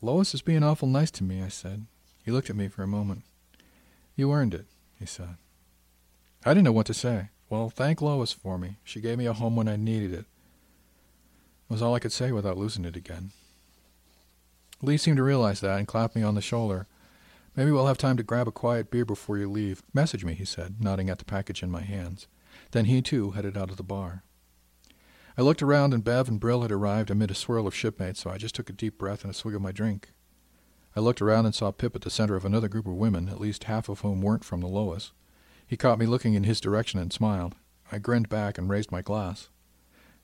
Lois is being awful nice to me, I said. He looked at me for a moment. You earned it, he said. I didn't know what to say. Well, thank Lois for me. She gave me a home when I needed it. Was all I could say without losing it again. Lee seemed to realize that and clapped me on the shoulder. Maybe we'll have time to grab a quiet beer before you leave. Message me, he said, nodding at the package in my hands. Then he, too, headed out of the bar. I looked around, and Bev and Bril had arrived amid a swirl of shipmates, so I just took a deep breath and a swig of my drink. I looked around and saw Pip at the center of another group of women, at least half of whom weren't from the Lois. He caught me looking in his direction and smiled. I grinned back and raised my glass.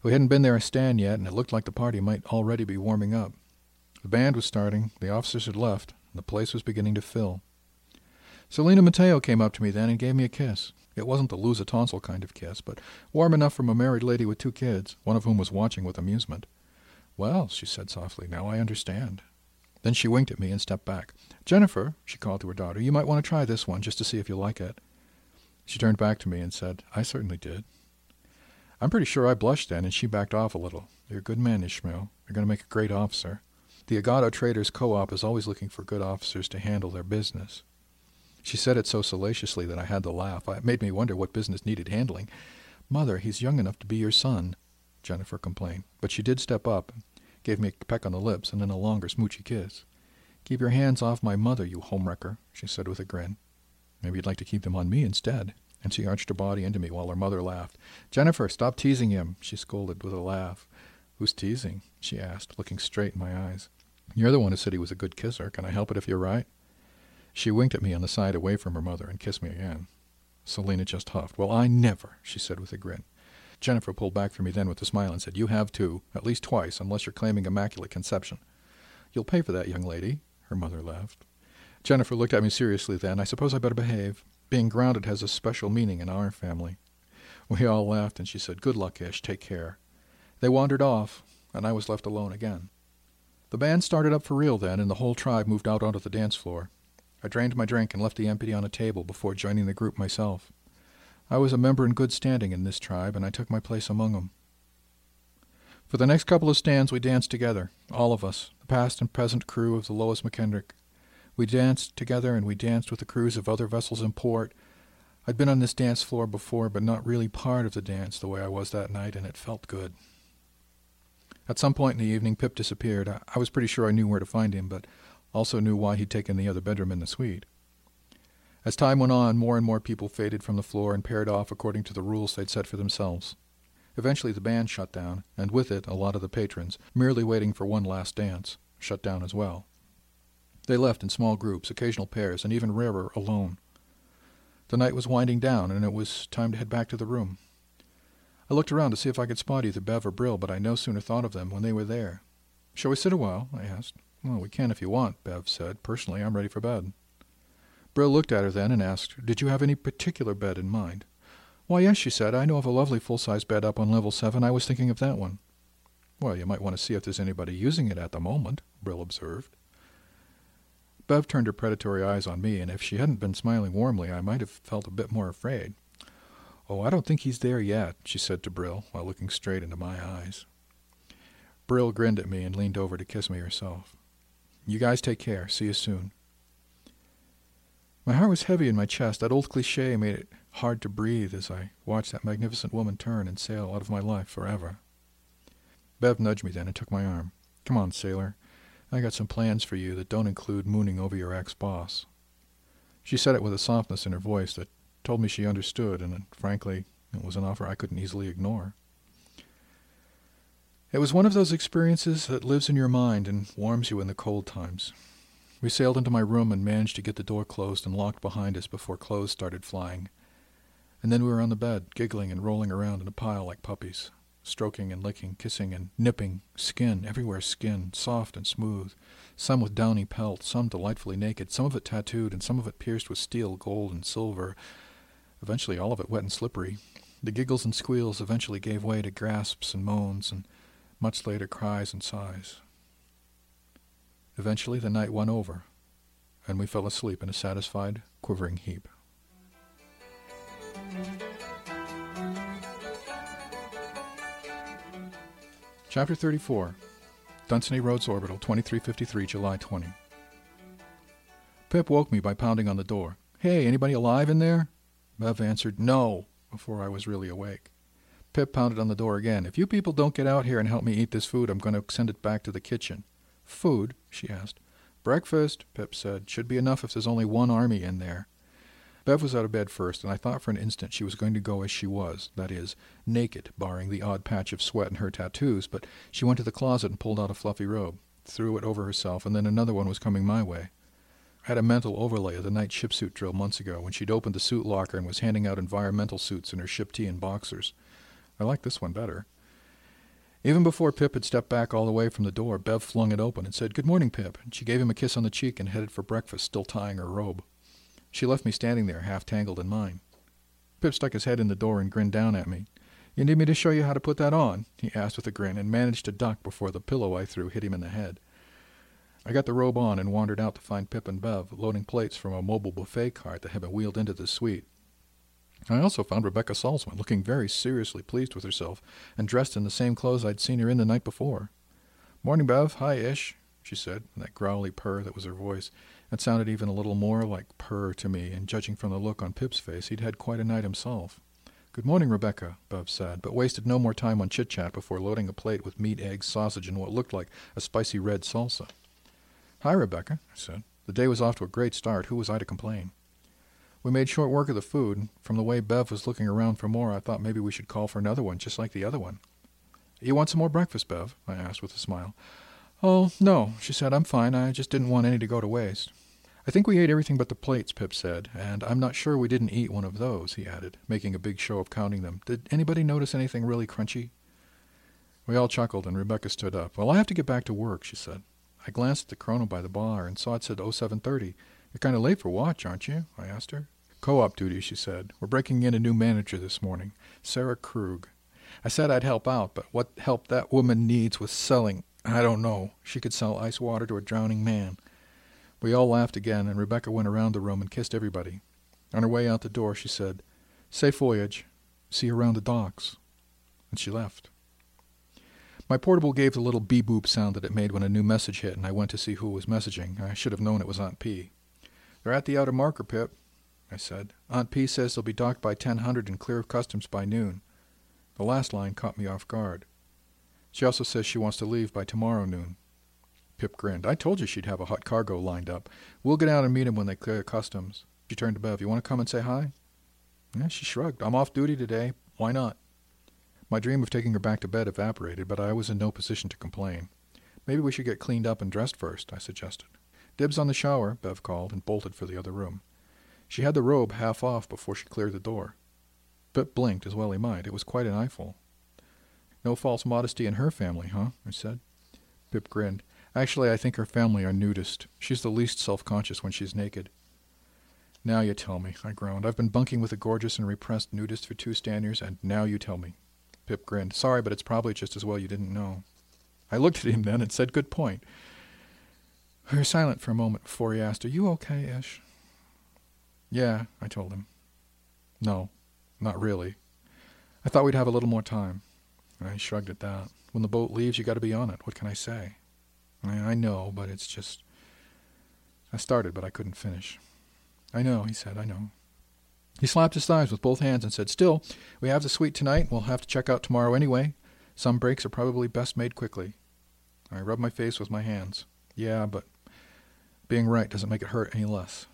We hadn't been there a stand yet, and it looked like the party might already be warming up. The band was starting, the officers had left, and the place was beginning to fill. Selina Mateo came up to me then and gave me a kiss. It wasn't the lose a tonsil kind of kiss, but warm enough from a married lady with two kids, one of whom was watching with amusement. Well, she said softly, now I understand. Then she winked at me and stepped back. Jennifer, she called to her daughter, you might want to try this one just to see if you like it. She turned back to me and said, I certainly did. I'm pretty sure I blushed then, and she backed off a little. You're a good man, Ishmael. You're going to make a great officer. The Agato Traders Co-op is always looking for good officers to handle their business. She said it so salaciously that I had to laugh. It made me wonder what business needed handling. Mother, he's young enough to be your son, Jennifer complained. But she did step up, gave me a peck on the lips, and then a longer smoochy kiss. Keep your hands off my mother, you homewrecker, she said with a grin. Maybe you'd like to keep them on me instead. And she arched her body into me while her mother laughed. Jennifer, stop teasing him, she scolded with a laugh. Who's teasing? she asked, looking straight in my eyes. You're the one who said he was a good kisser. Can I help it if you're right? She winked at me on the side away from her mother and kissed me again. Selina just huffed. Well, I never, she said with a grin. Jennifer pulled back from me then with a smile and said, You have too, at least twice, unless you're claiming immaculate conception. You'll pay for that, young lady, her mother laughed. Jennifer looked at me seriously then. I suppose I better behave. Being grounded has a special meaning in our family. We all laughed, and she said, Good luck, Ish. Take care. They wandered off, and I was left alone again. The band started up for real then, and the whole tribe moved out onto the dance floor. I drained my drink and left the empty on a table before joining the group myself. I was a member in good standing in this tribe, and I took my place among them. For the next couple of stands, we danced together, all of us, the past and present crew of the Lois McKendrick. We danced together, and we danced with the crews of other vessels in port. I'd been on this dance floor before, but not really part of the dance the way I was that night, and it felt good. At some point in the evening, Pip disappeared. I was pretty sure I knew where to find him, but also knew why he'd taken the other bedroom in the suite. As time went on, more and more people faded from the floor and paired off according to the rules they'd set for themselves. Eventually, the band shut down, and with it, a lot of the patrons, merely waiting for one last dance, shut down as well. They left in small groups, occasional pairs, and even rarer, alone. The night was winding down, and it was time to head back to the room. I looked around to see if I could spot either Bev or Bril, but I no sooner thought of them when they were there. Shall we sit a while? I asked. Well, we can if you want, Bev said. Personally, I'm ready for bed. Bril looked at her then and asked, Did you have any particular bed in mind? Why, yes, she said. I know of a lovely full-size bed up on level seven. I was thinking of that one. Well, you might want to see if there's anybody using it at the moment, Bril observed. Bev turned her predatory eyes on me, and if she hadn't been smiling warmly, I might have felt a bit more afraid. Oh, I don't think he's there yet, she said to Bril, while looking straight into my eyes. Bril grinned at me and leaned over to kiss me herself. You guys take care. See you soon. My heart was heavy in my chest. That old cliche made it hard to breathe as I watched that magnificent woman turn and sail out of my life forever. Bev nudged me then and took my arm. Come on, sailor. I got some plans for you that don't include mooning over your ex-boss. She said it with a softness in her voice that told me she understood, and frankly, it was an offer I couldn't easily ignore. It was one of those experiences that lives in your mind and warms you in the cold times. We sailed into my room and managed to get the door closed and locked behind us before clothes started flying. And then we were on the bed, giggling and rolling around in a pile like puppies stroking and licking, kissing and nipping, skin, everywhere skin, soft and smooth, some with downy pelt, some delightfully naked, some of it tattooed, and some of it pierced with steel, gold, and silver, eventually all of it wet and slippery. The giggles and squeals eventually gave way to grasps and moans, and much later cries and sighs. Eventually the night won over, and we fell asleep in a satisfied, quivering heap. Chapter 34 Dunsany Roads Orbital, 2353, July 20. Pip woke me by pounding on the door. Hey, anybody alive in there? Bev answered, No, before I was really awake. Pip pounded on the door again. If you people don't get out here and help me eat this food, I'm going to send it back to the kitchen. Food? she asked. Breakfast, Pip said. Should be enough if there's only one army in there. Bev was out of bed first, and I thought for an instant she was going to go as she was, that is, naked, barring the odd patch of sweat and her tattoos, but she went to the closet and pulled out a fluffy robe, threw it over herself, and then another one was coming my way. I had a mental overlay of the night ship suit drill months ago when she'd opened the suit locker and was handing out environmental suits in her ship tee and boxers. I liked this one better. Even before Pip had stepped back all the way from the door, Bev flung it open and said, Good morning, Pip. And she gave him a kiss on the cheek and headed for breakfast, still tying her robe. She left me standing there, half tangled in mine. Pip stuck his head in the door and grinned down at me. You need me to show you how to put that on? he asked with a grin, and managed to duck before the pillow I threw hit him in the head. I got the robe on and wandered out to find Pip and Bev loading plates from a mobile buffet cart that had been wheeled into the suite. I also found Rebecca Salzman looking very seriously pleased with herself and dressed in the same clothes I'd seen her in the night before. Morning, Bev. Hi, Ish, she said, in that growly purr that was her voice. It sounded even a little more like purr to me, and judging from the look on Pip's face, he'd had quite a night himself. Good morning, Rebecca, Bev said, but wasted no more time on chit chat before loading a plate with meat, eggs, sausage, and what looked like a spicy red salsa. Hi, Rebecca, I said. The day was off to a great start. Who was I to complain? We made short work of the food. From the way Bev was looking around for more, I thought maybe we should call for another one, just like the other one. You want some more breakfast, Bev? I asked with a smile. Oh, no, she said. I'm fine. I just didn't want any to go to waste. I think we ate everything but the plates, Pip said, and I'm not sure we didn't eat one of those, he added, making a big show of counting them. Did anybody notice anything really crunchy? We all chuckled, and Rebecca stood up. Well, I have to get back to work, she said. I glanced at the chrono by the bar and saw it said 0730. You're kind of late for watch, aren't you? I asked her. Co-op duty, she said. We're breaking in a new manager this morning, Sarah Krug. I said I'd help out, but what help that woman needs with selling, I don't know. She could sell ice water to a drowning man. We all laughed again, and Rebecca went around the room and kissed everybody. On her way out the door, she said, Safe voyage. See you around the docks. And she left. My portable gave the little beep-boop sound that it made when a new message hit, and I went to see who was messaging. I should have known it was Aunt P. They're at the outer marker, Pip, I said. Aunt P says they'll be docked by 1000 and clear of customs by noon. The last line caught me off guard. She also says she wants to leave by tomorrow noon. Pip grinned. I told you she'd have a hot cargo lined up. We'll get out and meet 'em when they clear customs. She turned to Bev. You want to come and say hi? Yeah, she shrugged. I'm off duty today. Why not? My dream of taking her back to bed evaporated, but I was in no position to complain. Maybe we should get cleaned up and dressed first, I suggested. Dibs on the shower, Bev called, and bolted for the other room. She had the robe half off before she cleared the door. Pip blinked, as well he might. It was quite an eyeful. No false modesty in her family, huh? I said. Pip grinned. Actually, I think her family are nudist. She's the least self-conscious when she's naked. Now you tell me, I groaned. I've been bunking with a gorgeous and repressed nudist for two stand and now you tell me. Pip grinned. Sorry, but it's probably just as well you didn't know. I looked at him then and said, Good point. We were silent for a moment before he asked, Are you okay, Ish? Yeah, I told him. No, not really. I thought we'd have a little more time. I shrugged at that. When the boat leaves, you got to be on it. What can I say? I know, but it's just. I started, but I couldn't finish. I know, he said, I know. He slapped his thighs with both hands and said, Still, we have the suite tonight. We'll have to check out tomorrow anyway. Some breaks are probably best made quickly. I rubbed my face with my hands. Yeah, but being right doesn't make it hurt any less.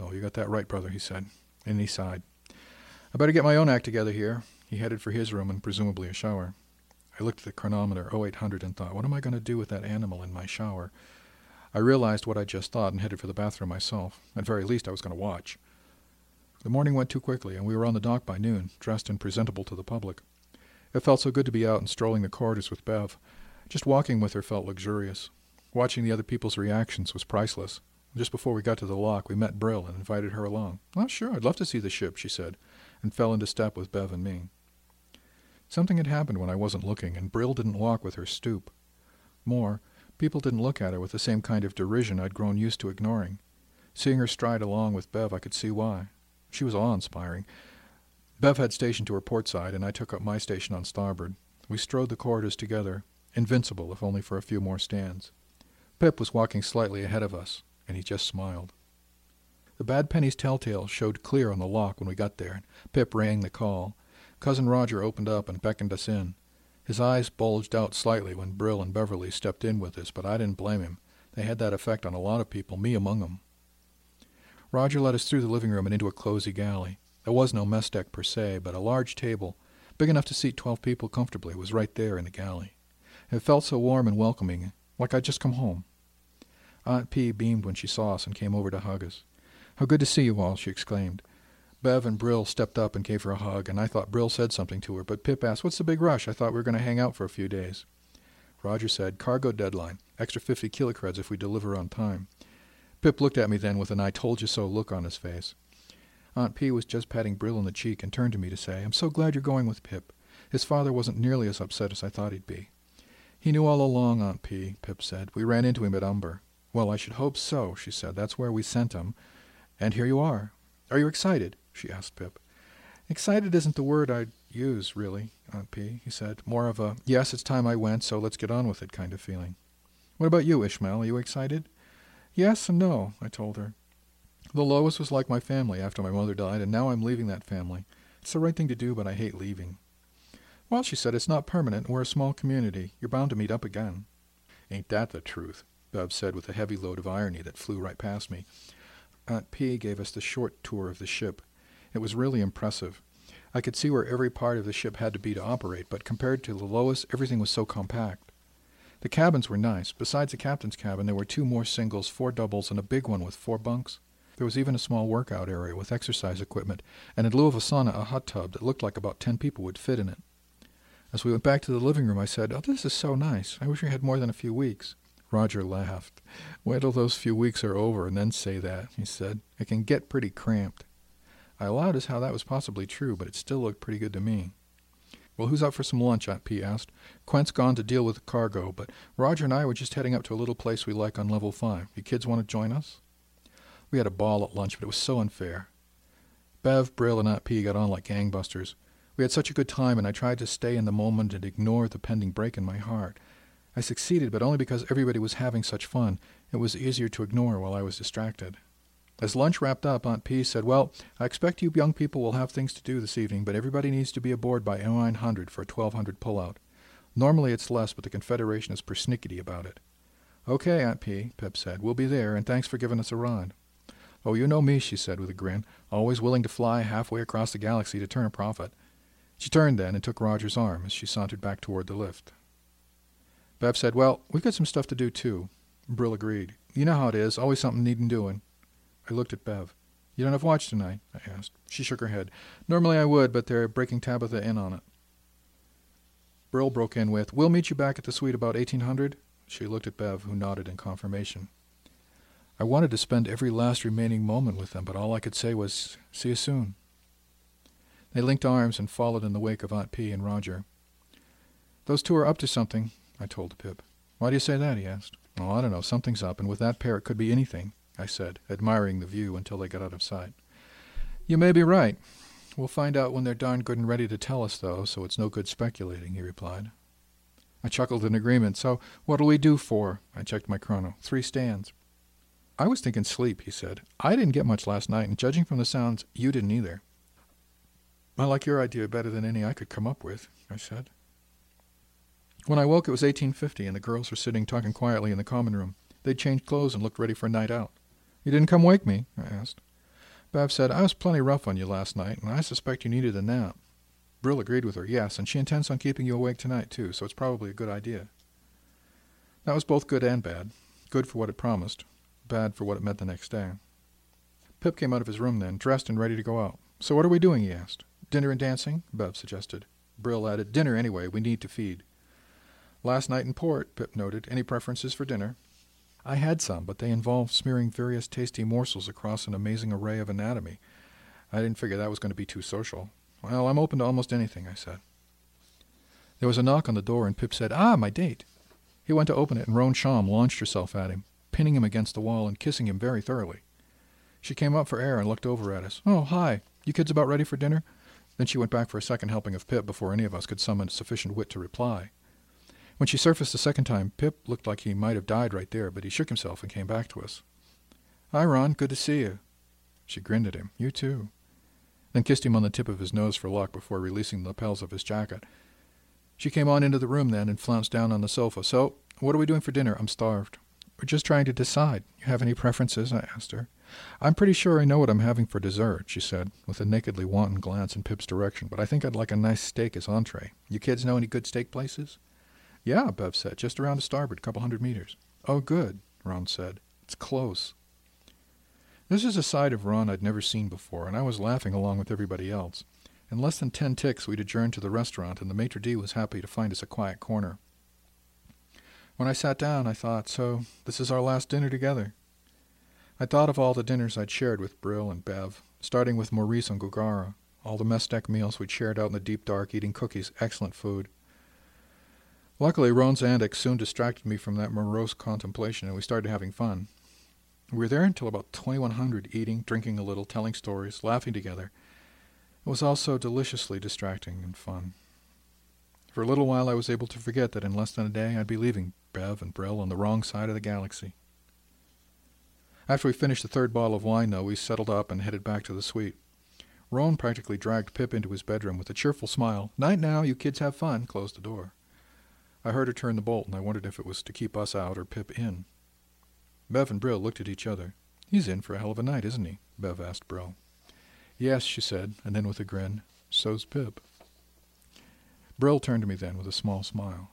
Oh, you got that right, brother, he said. And he sighed. I better get my own act together here. He headed for his room and presumably a shower. I looked at the chronometer, 0800, and thought, what am I going to do with that animal in my shower? I realized what I'd just thought and headed for the bathroom myself. At very least, I was going to watch. The morning went too quickly, and we were on the dock by noon, dressed and presentable to the public. It felt so good to be out and strolling the corridors with Bev. Just walking with her felt luxurious. Watching the other people's reactions was priceless. Just before we got to the lock, we met Bril and invited her along. Oh, sure, I'd love to see the ship, she said, and fell into step with Bev and me. Something had happened when I wasn't looking, and Bril didn't walk with her stoop. More, people didn't look at her with the same kind of derision I'd grown used to ignoring. Seeing her stride along with Bev, I could see why. She was awe-inspiring. Bev had stationed to her port side, and I took up my station on starboard. We strode the corridors together, invincible if only for a few more stands. Pip was walking slightly ahead of us, and he just smiled. The bad penny's telltale showed clear on the lock when we got there, Pip rang the call. Cousin Roger opened up and beckoned us in. His eyes bulged out slightly when Bril and Beverly stepped in with us, but I didn't blame him. They had that effect on a lot of people, me among them. Roger led us through the living room and into a cosy galley. There was no mess deck per se, but a large table, big enough to seat twelve people comfortably, was right there in the galley. It felt so warm and welcoming, like I'd just come home. Aunt P beamed when she saw us and came over to hug us. How good to see you all, she exclaimed. Bev and Bril stepped up and gave her a hug, and I thought Bril said something to her, but Pip asked, What's the big rush? I thought we were going to hang out for a few days. Roger said, Cargo deadline. Extra 50 kilocreds if we deliver on time. Pip looked at me then with an I told you so look on his face. Aunt P was just patting Bril on the cheek and turned to me to say, I'm so glad you're going with Pip. His father wasn't nearly as upset as I thought he'd be. He knew all along, Aunt P, Pip said. We ran into him at Umber. Well, I should hope so, she said. That's where we sent him. And here you are. Are you excited? She asked Pip. Excited isn't the word I'd use, really, Aunt P, he said. More of a, yes, it's time I went, so let's get on with it kind of feeling. What about you, Ishmael? Are you excited? Yes and no, I told her. The Lois was like my family after my mother died, and now I'm leaving that family. It's the right thing to do, but I hate leaving. Well, she said, it's not permanent. We're a small community. You're bound to meet up again. Ain't that the truth? Bev said with a heavy load of irony that flew right past me. Aunt P gave us the short tour of the ship. It was really impressive. I could see where every part of the ship had to be to operate, but compared to the Lois, everything was so compact. The cabins were nice. Besides the captain's cabin, there were two more singles, four doubles, and a big one with four bunks. There was even a small workout area with exercise equipment, and in lieu of a sauna, a hot tub that looked like about ten people would fit in it. As we went back to the living room, I said, Oh, this is so nice. I wish we had more than a few weeks. Roger laughed. Wait till those few weeks are over and then say that, he said. It can get pretty cramped. I allowed as how that was possibly true, but it still looked pretty good to me. Well, who's out for some lunch? Aunt P asked. Quent's gone to deal with the cargo, but Roger and I were just heading up to a little place we like on level five. You kids want to join us? We had a ball at lunch, but it was so unfair. Bev, Bril, and Aunt P got on like gangbusters. We had such a good time, and I tried to stay in the moment and ignore the pending break in my heart. I succeeded, but only because everybody was having such fun. It was easier to ignore while I was distracted. As lunch wrapped up, Aunt P said, Well, I expect you young people will have things to do this evening, but everybody needs to be aboard by 0900 for a 1200 pullout. Normally it's less, but the Confederation is persnickety about it. Okay, Aunt P, Pip said. We'll be there, and thanks for giving us a ride. Oh, you know me, she said with a grin, always willing to fly halfway across the galaxy to turn a profit. She turned then and took Roger's arm as she sauntered back toward the lift. Bev said, Well, we've got some stuff to do, too. Bril agreed. You know how it is, always something needing doing. I looked at Bev. You don't have watch tonight? I asked. She shook her head. Normally I would, but they're breaking Tabitha in on it. Bril broke in with, We'll meet you back at the suite about 1800. She looked at Bev, who nodded in confirmation. I wanted to spend every last remaining moment with them, but all I could say was, See you soon. They linked arms and followed in the wake of Aunt P and Roger. Those two are up to something, I told Pip. Why do you say that? he asked. Oh, I don't know. Something's up, and with that pair it could be anything, I said, admiring the view until they got out of sight. You may be right. We'll find out when they're darn good and ready to tell us, though, so it's no good speculating, he replied. I chuckled in agreement. So what'll we do for? I checked my chrono. Three stands. I was thinking sleep, he said. I didn't get much last night, and judging from the sounds, you didn't either. I like your idea better than any I could come up with, I said. When I woke, it was 1850, and the girls were sitting talking quietly in the common room. They'd changed clothes and looked ready for a night out. You didn't come wake me? I asked. Bev said, I was plenty rough on you last night, and I suspect you needed a nap. Bril agreed with her, yes, and she intends on keeping you awake tonight, too, so it's probably a good idea. That was both good and bad. Good for what it promised, bad for what it meant the next day. Pip came out of his room then, dressed and ready to go out. So what are we doing? he asked. Dinner and dancing? Bev suggested. Bril added, Dinner anyway. We need to feed. Last night in port, Pip noted. Any preferences for dinner? I had some, but they involved smearing various tasty morsels across an amazing array of anatomy. I didn't figure that was going to be too social. Well, I'm open to almost anything, I said. There was a knock on the door, and Pip said, Ah, my date. He went to open it, and Roan Sham launched herself at him, pinning him against the wall and kissing him very thoroughly. She came up for air and looked over at us. Oh, hi. You kids about ready for dinner? Then she went back for a second helping of Pip before any of us could summon sufficient wit to reply. When she surfaced a second time, Pip looked like he might have died right there, but he shook himself and came back to us. Hi, Ron. Good to see you. She grinned at him. You too. Then kissed him on the tip of his nose for luck before releasing the lapels of his jacket. She came on into the room then and flounced down on the sofa. So, what are we doing for dinner? I'm starved. We're just trying to decide. You have any preferences? I asked her. I'm pretty sure I know what I'm having for dessert, she said, with a nakedly wanton glance in Pip's direction, but I think I'd like a nice steak as entree. You kids know any good steak places? Yeah, Bev said, just around to starboard, a couple hundred meters. Oh, good, Ron said. It's close. This is a side of Ron I'd never seen before, and I was laughing along with everybody else. In less than ten ticks, we'd adjourned to the restaurant, and the maitre d' was happy to find us a quiet corner. When I sat down, I thought, so this is our last dinner together. I thought of all the dinners I'd shared with Bril and Bev, starting with Maurice and Gugara, all the mess deck meals we'd shared out in the deep dark, eating cookies, excellent food. Luckily, Ron's antics soon distracted me from that morose contemplation, and we started having fun. We were there until about 2100, eating, drinking a little, telling stories, laughing together. It was all so deliciously distracting and fun. For a little while I was able to forget that in less than a day I'd be leaving Bev and Bril on the wrong side of the galaxy. After we finished the third bottle of wine, though, we settled up and headed back to the suite. Ron practically dragged Pip into his bedroom with a cheerful smile. Night now, you kids have fun, closed the door. I heard her turn the bolt, and I wondered if it was to keep us out or Pip in. Bev and Bril looked at each other. He's in for a hell of a night, isn't he? Bev asked Bril. Yes, she said, and then with a grin, so's Pip. Bril turned to me then with a small smile.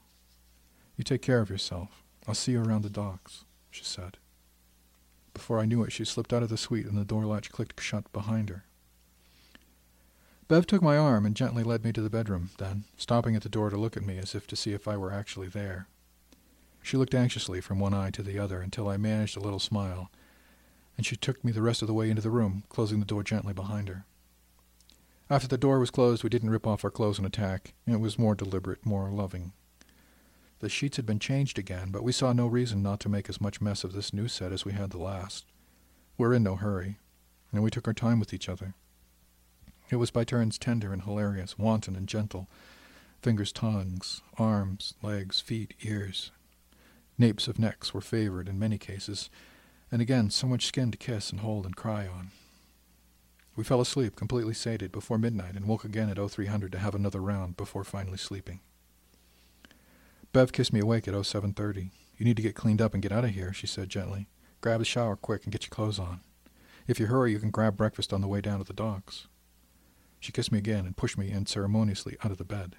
You take care of yourself. I'll see you around the docks, she said. Before I knew it, she slipped out of the suite and the door latch clicked shut behind her. Bev took my arm and gently led me to the bedroom, then, stopping at the door to look at me as if to see if I were actually there. She looked anxiously from one eye to the other until I managed a little smile, and she took me the rest of the way into the room, closing the door gently behind her. After the door was closed, we didn't rip off our clothes and attack. It was more deliberate, more loving. The sheets had been changed again, but we saw no reason not to make as much mess of this new set as we had the last. We're in no hurry, and we took our time with each other. It was by turns tender and hilarious, wanton and gentle. Fingers, tongues, arms, legs, feet, ears, Napes of necks were favored in many cases, and again so much skin to kiss and hold and cry on. We fell asleep, completely sated, before midnight, and woke again at 0300 to have another round before finally sleeping. Bev kissed me awake at 0730. You need to get cleaned up and get out of here, she said gently. Grab a shower quick and get your clothes on. If you hurry, you can grab breakfast on the way down to the docks. She kissed me again and pushed me unceremoniously out of the bed.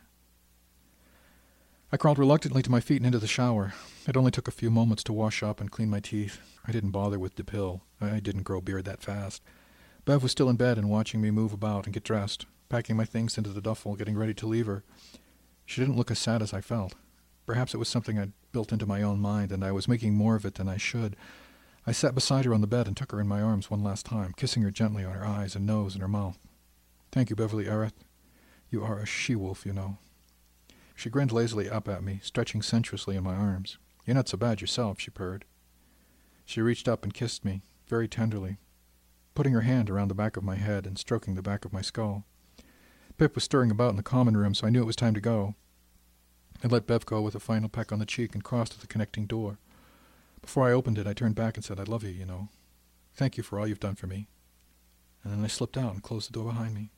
I crawled reluctantly to my feet and into the shower. It only took a few moments to wash up and clean my teeth. I didn't bother with the pill. I didn't grow beard that fast. Bev was still in bed and watching me move about and get dressed, packing my things into the duffel, getting ready to leave her. She didn't look as sad as I felt. Perhaps it was something I'd built into my own mind, and I was making more of it than I should. I sat beside her on the bed and took her in my arms one last time, kissing her gently on her eyes and nose and her mouth. Thank you, Beverly Arith. You are a she-wolf, you know. She grinned lazily up at me, stretching sensuously in my arms. You're not so bad yourself, she purred. She reached up and kissed me, very tenderly, putting her hand around the back of my head and stroking the back of my skull. Pip was stirring about in the common room, so I knew it was time to go. I let Bev go with a final peck on the cheek and crossed to the connecting door. Before I opened it, I turned back and said, I love you, you know. Thank you for all you've done for me. And then I slipped out and closed the door behind me.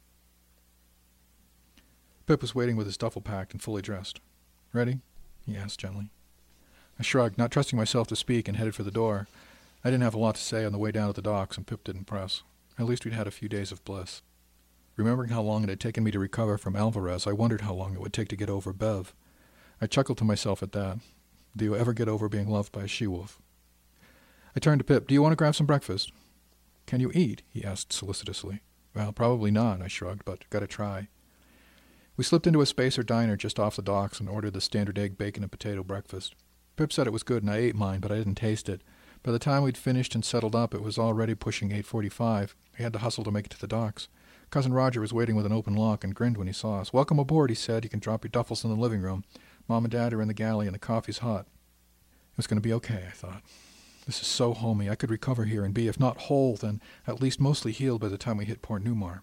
Pip was waiting with his duffel packed and fully dressed. Ready? he asked gently. I shrugged, not trusting myself to speak, and headed for the door. I didn't have a lot to say on the way down to the docks, and Pip didn't press. At least we'd had a few days of bliss. Remembering how long it had taken me to recover from Alvarez, I wondered how long it would take to get over Bev. I chuckled to myself at that. Do you ever get over being loved by a she-wolf? I turned to Pip. Do you want to grab some breakfast? Can you eat? he asked solicitously. Well, probably not, I shrugged, but gotta try. We slipped into a spacer diner just off the docks and ordered the standard egg, bacon, and potato breakfast. Pip said it was good, and I ate mine, but I didn't taste it. By the time we'd finished and settled up, it was already pushing 8.45. I had to hustle to make it to the docks. Cousin Roger was waiting with an open lock and grinned when he saw us. Welcome aboard, he said. You can drop your duffels in the living room. Mom and Dad are in the galley, and the coffee's hot. It was going to be okay, I thought. This is so homey. I could recover here and be, if not whole, then at least mostly healed by the time we hit Port Newmar.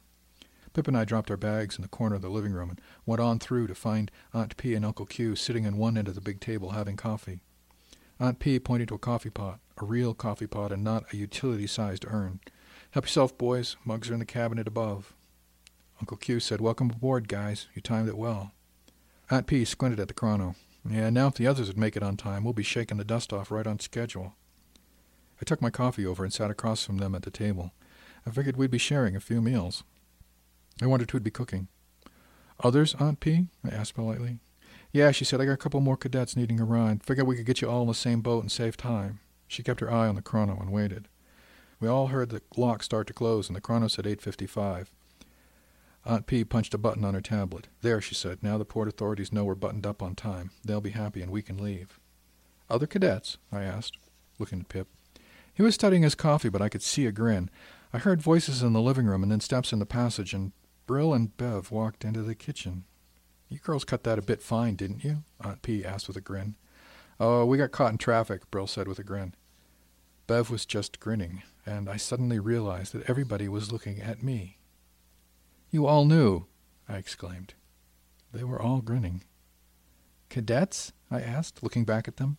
Pip and I dropped our bags in the corner of the living room and went on through to find Aunt P and Uncle Q sitting on one end of the big table having coffee. Aunt P pointed to a coffee pot, a real coffee pot and not a utility-sized urn. Help yourself, boys. Mugs are in the cabinet above. Uncle Q said, Welcome aboard, guys. You timed it well. Aunt P squinted at the chrono. Yeah, now if the others would make it on time, we'll be shaking the dust off right on schedule. I took my coffee over and sat across from them at the table. I figured we'd be sharing a few meals. I wondered who'd be cooking. Others, Aunt P? I asked politely. Yeah, she said, I got a couple more cadets needing a ride. Figured we could get you all in the same boat and save time. She kept her eye on the chrono and waited. We all heard the lock start to close, and the chrono said 8.55. Aunt P punched a button on her tablet. There, she said. Now the port authorities know we're buttoned up on time. They'll be happy and we can leave. Other cadets? I asked, looking at Pip. He was studying his coffee, but I could see a grin. I heard voices in the living room and then steps in the passage, and Bril and Bev walked into the kitchen. You girls cut that a bit fine, didn't you? Aunt P asked with a grin. Oh, we got caught in traffic, Bril said with a grin. Bev was just grinning, and I suddenly realized that everybody was looking at me. You all knew, I exclaimed. They were all grinning. Cadets? I asked, looking back at them.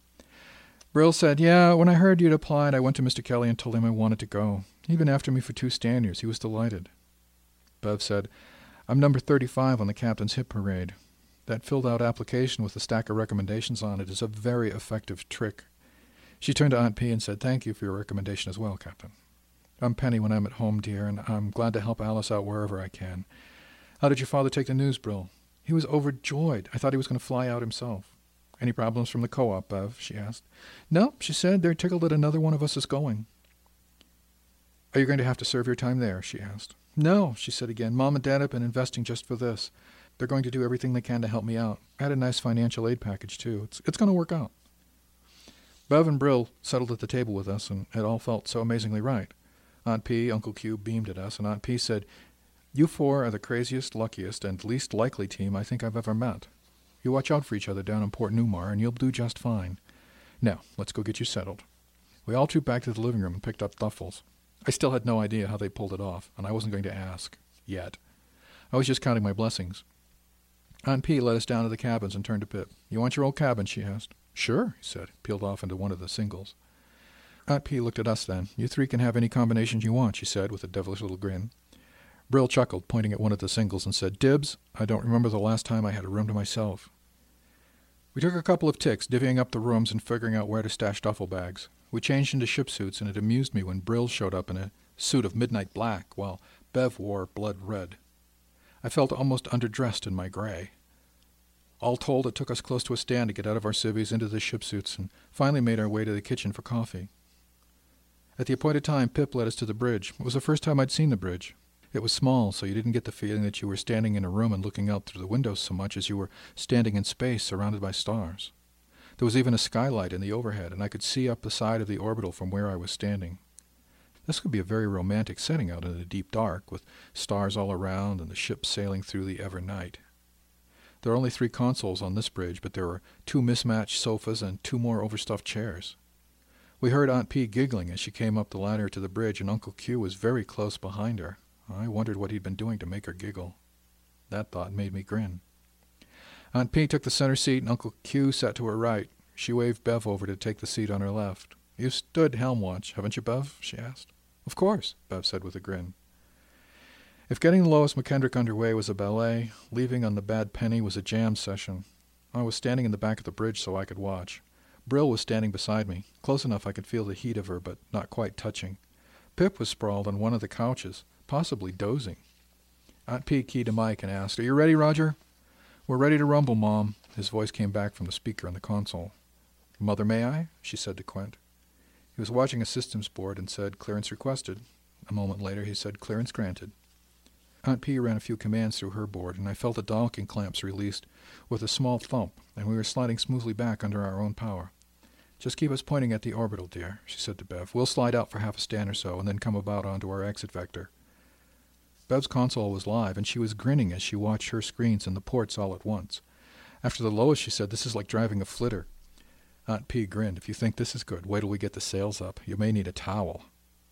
Bril said, Yeah, when I heard you'd applied, I went to Mr. Kelly and told him I wanted to go. He even after me for two Stanyers. He was delighted. Bev said, I'm number 35 on the captain's hit parade. That filled out application with a stack of recommendations on it is a very effective trick. She turned to Aunt P and said, Thank you for your recommendation as well, Captain. I'm Penny when I'm at home, dear, and I'm glad to help Alice out wherever I can. How did your father take the news, Bril? He was overjoyed. I thought he was going to fly out himself. Any problems from the co-op, Bev? she asked. No, she said. They're tickled that another one of us is going. Are you going to have to serve your time there? she asked. No, she said again. Mom and Dad have been investing just for this. They're going to do everything they can to help me out. I had a nice financial aid package, too. It's, it's going to work out. Bev and Bril settled at the table with us, and it all felt so amazingly right. Aunt P, Uncle Q beamed at us, and Aunt P said, You four are the craziest, luckiest, and least likely team I think I've ever met. You watch out for each other down in Port Newmar, and you'll do just fine. Now, let's go get you settled. We all trooped back to the living room and picked up duffels. I still had no idea how they pulled it off, and I wasn't going to ask. Yet. I was just counting my blessings. Aunt P led us down to the cabins and turned to Pip. You want your old cabin? she asked. Sure, he said, peeled off into one of the singles. Aunt P looked at us then. You three can have any combinations you want, she said, with a devilish little grin. Bril chuckled, pointing at one of the singles, and said, Dibs, I don't remember the last time I had a room to myself. We took a couple of ticks, divvying up the rooms and figuring out where to stash duffel bags. We changed into ship suits, and it amused me when Bril showed up in a suit of midnight black, while Bev wore blood red. I felt almost underdressed in my gray. All told, it took us close to a stand to get out of our civvies into the ship suits, and finally made our way to the kitchen for coffee. At the appointed time, Pip led us to the bridge. It was the first time I'd seen the bridge. It was small, so you didn't get the feeling that you were standing in a room and looking out through the windows so much as you were standing in space surrounded by stars. There was even a skylight in the overhead, and I could see up the side of the orbital from where I was standing. This could be a very romantic setting out in the deep dark, with stars all around and the ship sailing through the ever night. There are only three consoles on this bridge, but there are two mismatched sofas and two more overstuffed chairs. We heard Aunt P giggling as she came up the ladder to the bridge, and Uncle Q was very close behind her. I wondered what he'd been doing to make her giggle. That thought made me grin. Aunt P took the center seat, and Uncle Q sat to her right. She waved Bev over to take the seat on her left. You've stood helm watch, haven't you, Bev? she asked. Of course, Bev said with a grin. If getting the Lois McKendrick underway was a ballet, leaving on the bad penny was a jam session. I was standing in the back of the bridge so I could watch. Bril was standing beside me, close enough I could feel the heat of her, but not quite touching. Pip was sprawled on one of the couches, possibly dozing. Aunt P keyed to Mike and asked, Are you ready, Roger? We're ready to rumble, Mom. His voice came back from the speaker on the console. Mother, may I? she said to Quint. He was watching a systems board and said, Clearance requested. A moment later, he said, Clearance granted. Aunt P ran a few commands through her board, and I felt the docking clamps released with a small thump, and we were sliding smoothly back under our own power. Just keep us pointing at the orbital, dear, she said to Bev. We'll slide out for half a stand or so, and then come about onto our exit vector. Bev's console was live, and she was grinning as she watched her screens and the ports all at once. After the lowest, she said, This is like driving a flitter. Aunt P grinned. If you think this is good, wait till we get the sails up. You may need a towel.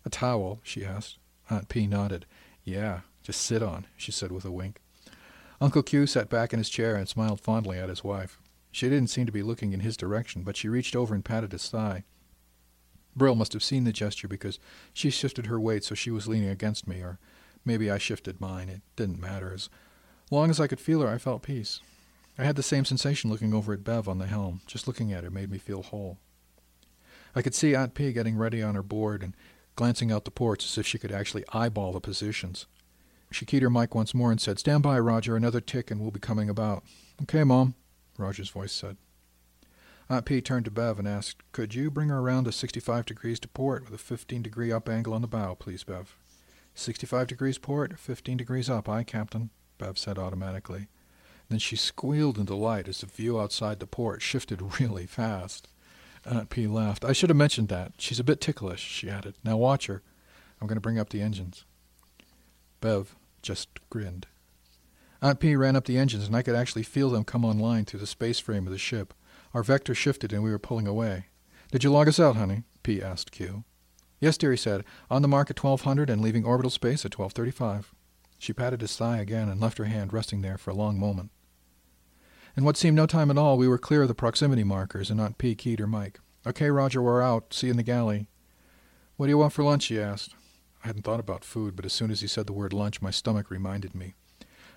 A towel? she asked. Aunt P nodded. Yeah, just sit on, she said with a wink. Uncle Q sat back in his chair and smiled fondly at his wife. She didn't seem to be looking in his direction, but she reached over and patted his thigh. Bril must have seen the gesture because she shifted her weight so she was leaning against me, or maybe I shifted mine. It didn't matter. As long as I could feel her, I felt peace. I had the same sensation looking over at Bev on the helm. Just looking at her made me feel whole. I could see Aunt P getting ready on her board and glancing out the ports as if she could actually eyeball the positions. She keyed her mic once more and said, Stand by, Roger. Another tick and we'll be coming about. Okay, Mom, Roger's voice said. Aunt P turned to Bev and asked, Could you bring her around to 65 degrees to port with a 15 degree up angle on the bow, please, Bev? 65 degrees port, 15 degrees up, aye, Captain, Bev said automatically. Then she squealed in delight as the view outside the port shifted <laughs> really fast. Aunt P laughed. I should have mentioned that. She's a bit ticklish, she added. Now watch her. I'm going to bring up the engines. Bev just grinned. Aunt P ran up the engines, and I could actually feel them come online through the space frame of the ship. Our vector shifted and we were pulling away. Did you log us out, honey? P asked Q. Yes, dear, he said. On the mark at 1200 and leaving orbital space at 1235. She patted his thigh again and left her hand resting there for a long moment. In what seemed no time at all, we were clear of the proximity markers, and Aunt P keyed or Mike. Okay, Roger, we're out. See you in the galley. What do you want for lunch? he asked. I hadn't thought about food, but as soon as he said the word lunch, my stomach reminded me.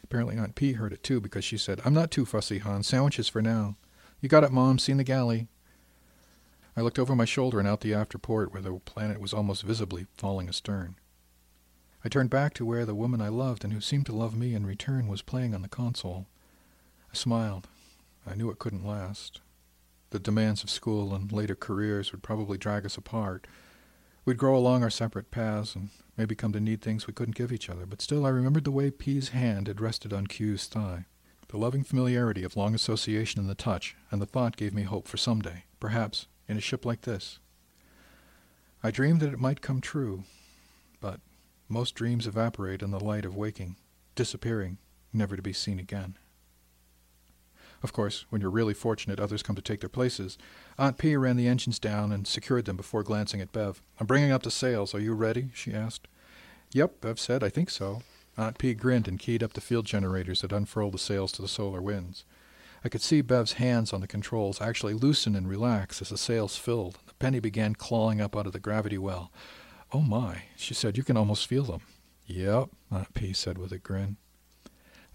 Apparently Aunt P heard it too, because she said, I'm not too fussy, hon. Sandwiches for now. You got it, Mom. Seen the galley. I looked over my shoulder and out the after port where the planet was almost visibly falling astern. I turned back to where the woman I loved and who seemed to love me in return was playing on the console. I smiled. I knew it couldn't last. The demands of school and later careers would probably drag us apart. We'd grow along our separate paths and maybe come to need things we couldn't give each other, but still I remembered the way P's hand had rested on Q's thigh. The loving familiarity of long association in the touch, and the thought gave me hope for some day, perhaps in a ship like this. I dreamed that it might come true, but most dreams evaporate in the light of waking, disappearing, never to be seen again. Of course, when you're really fortunate, others come to take their places. Aunt P ran the engines down and secured them before glancing at Bev. I'm bringing up the sails. Are you ready? she asked. Yep, Bev said. I think so. Aunt P grinned and keyed up the field generators that unfurled the sails to the solar winds. I could see Bev's hands on the controls actually loosen and relax as the sails filled. And the penny began clawing up out of the gravity well. Oh my, she said, you can almost feel them. Yep, Aunt P said with a grin.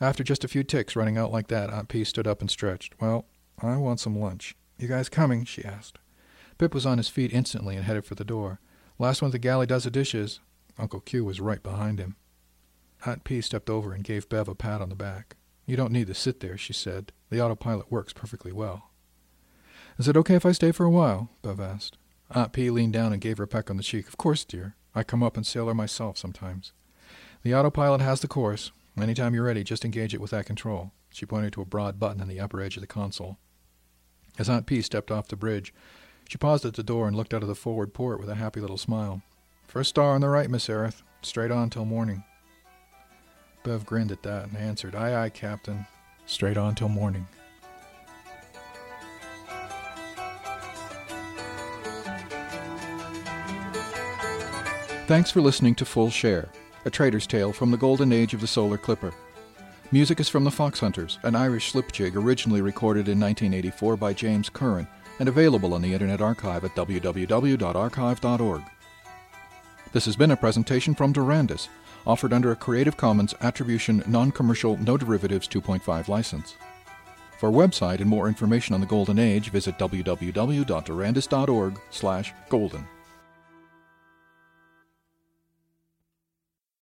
After just a few ticks running out like that, Aunt P stood up and stretched. Well, I want some lunch. You guys coming? she asked. Pip was on his feet instantly and headed for the door. Last one at the galley does the dishes. Uncle Q was right behind him. Aunt P stepped over and gave Bev a pat on the back. You don't need to sit there, she said. The autopilot works perfectly well. Is it okay if I stay for a while? Bev asked. Aunt P leaned down and gave her a peck on the cheek. Of course, dear. I come up and sail her myself sometimes. The autopilot has the course. Anytime you're ready, just engage it with that control. She pointed to a broad button in the upper edge of the console. As Aunt P stepped off the bridge, she paused at the door and looked out of the forward port with a happy little smile. First star on the right, Miss Arith. Straight on till morning. Bev grinned at that and answered, Aye, aye, Captain. Straight on till morning. Thanks for listening to Full Share, a trader's tale from the golden age of the solar clipper. Music is from the Fox Hunters, an Irish slip jig originally recorded in 1984 by James Curran and available on the Internet Archive at www.archive.org. This has been a presentation from Durandus, offered under a Creative Commons Attribution Non-Commercial No Derivatives 2.5 license. For website and more information on the Golden Age, visit www.durandus.org/golden.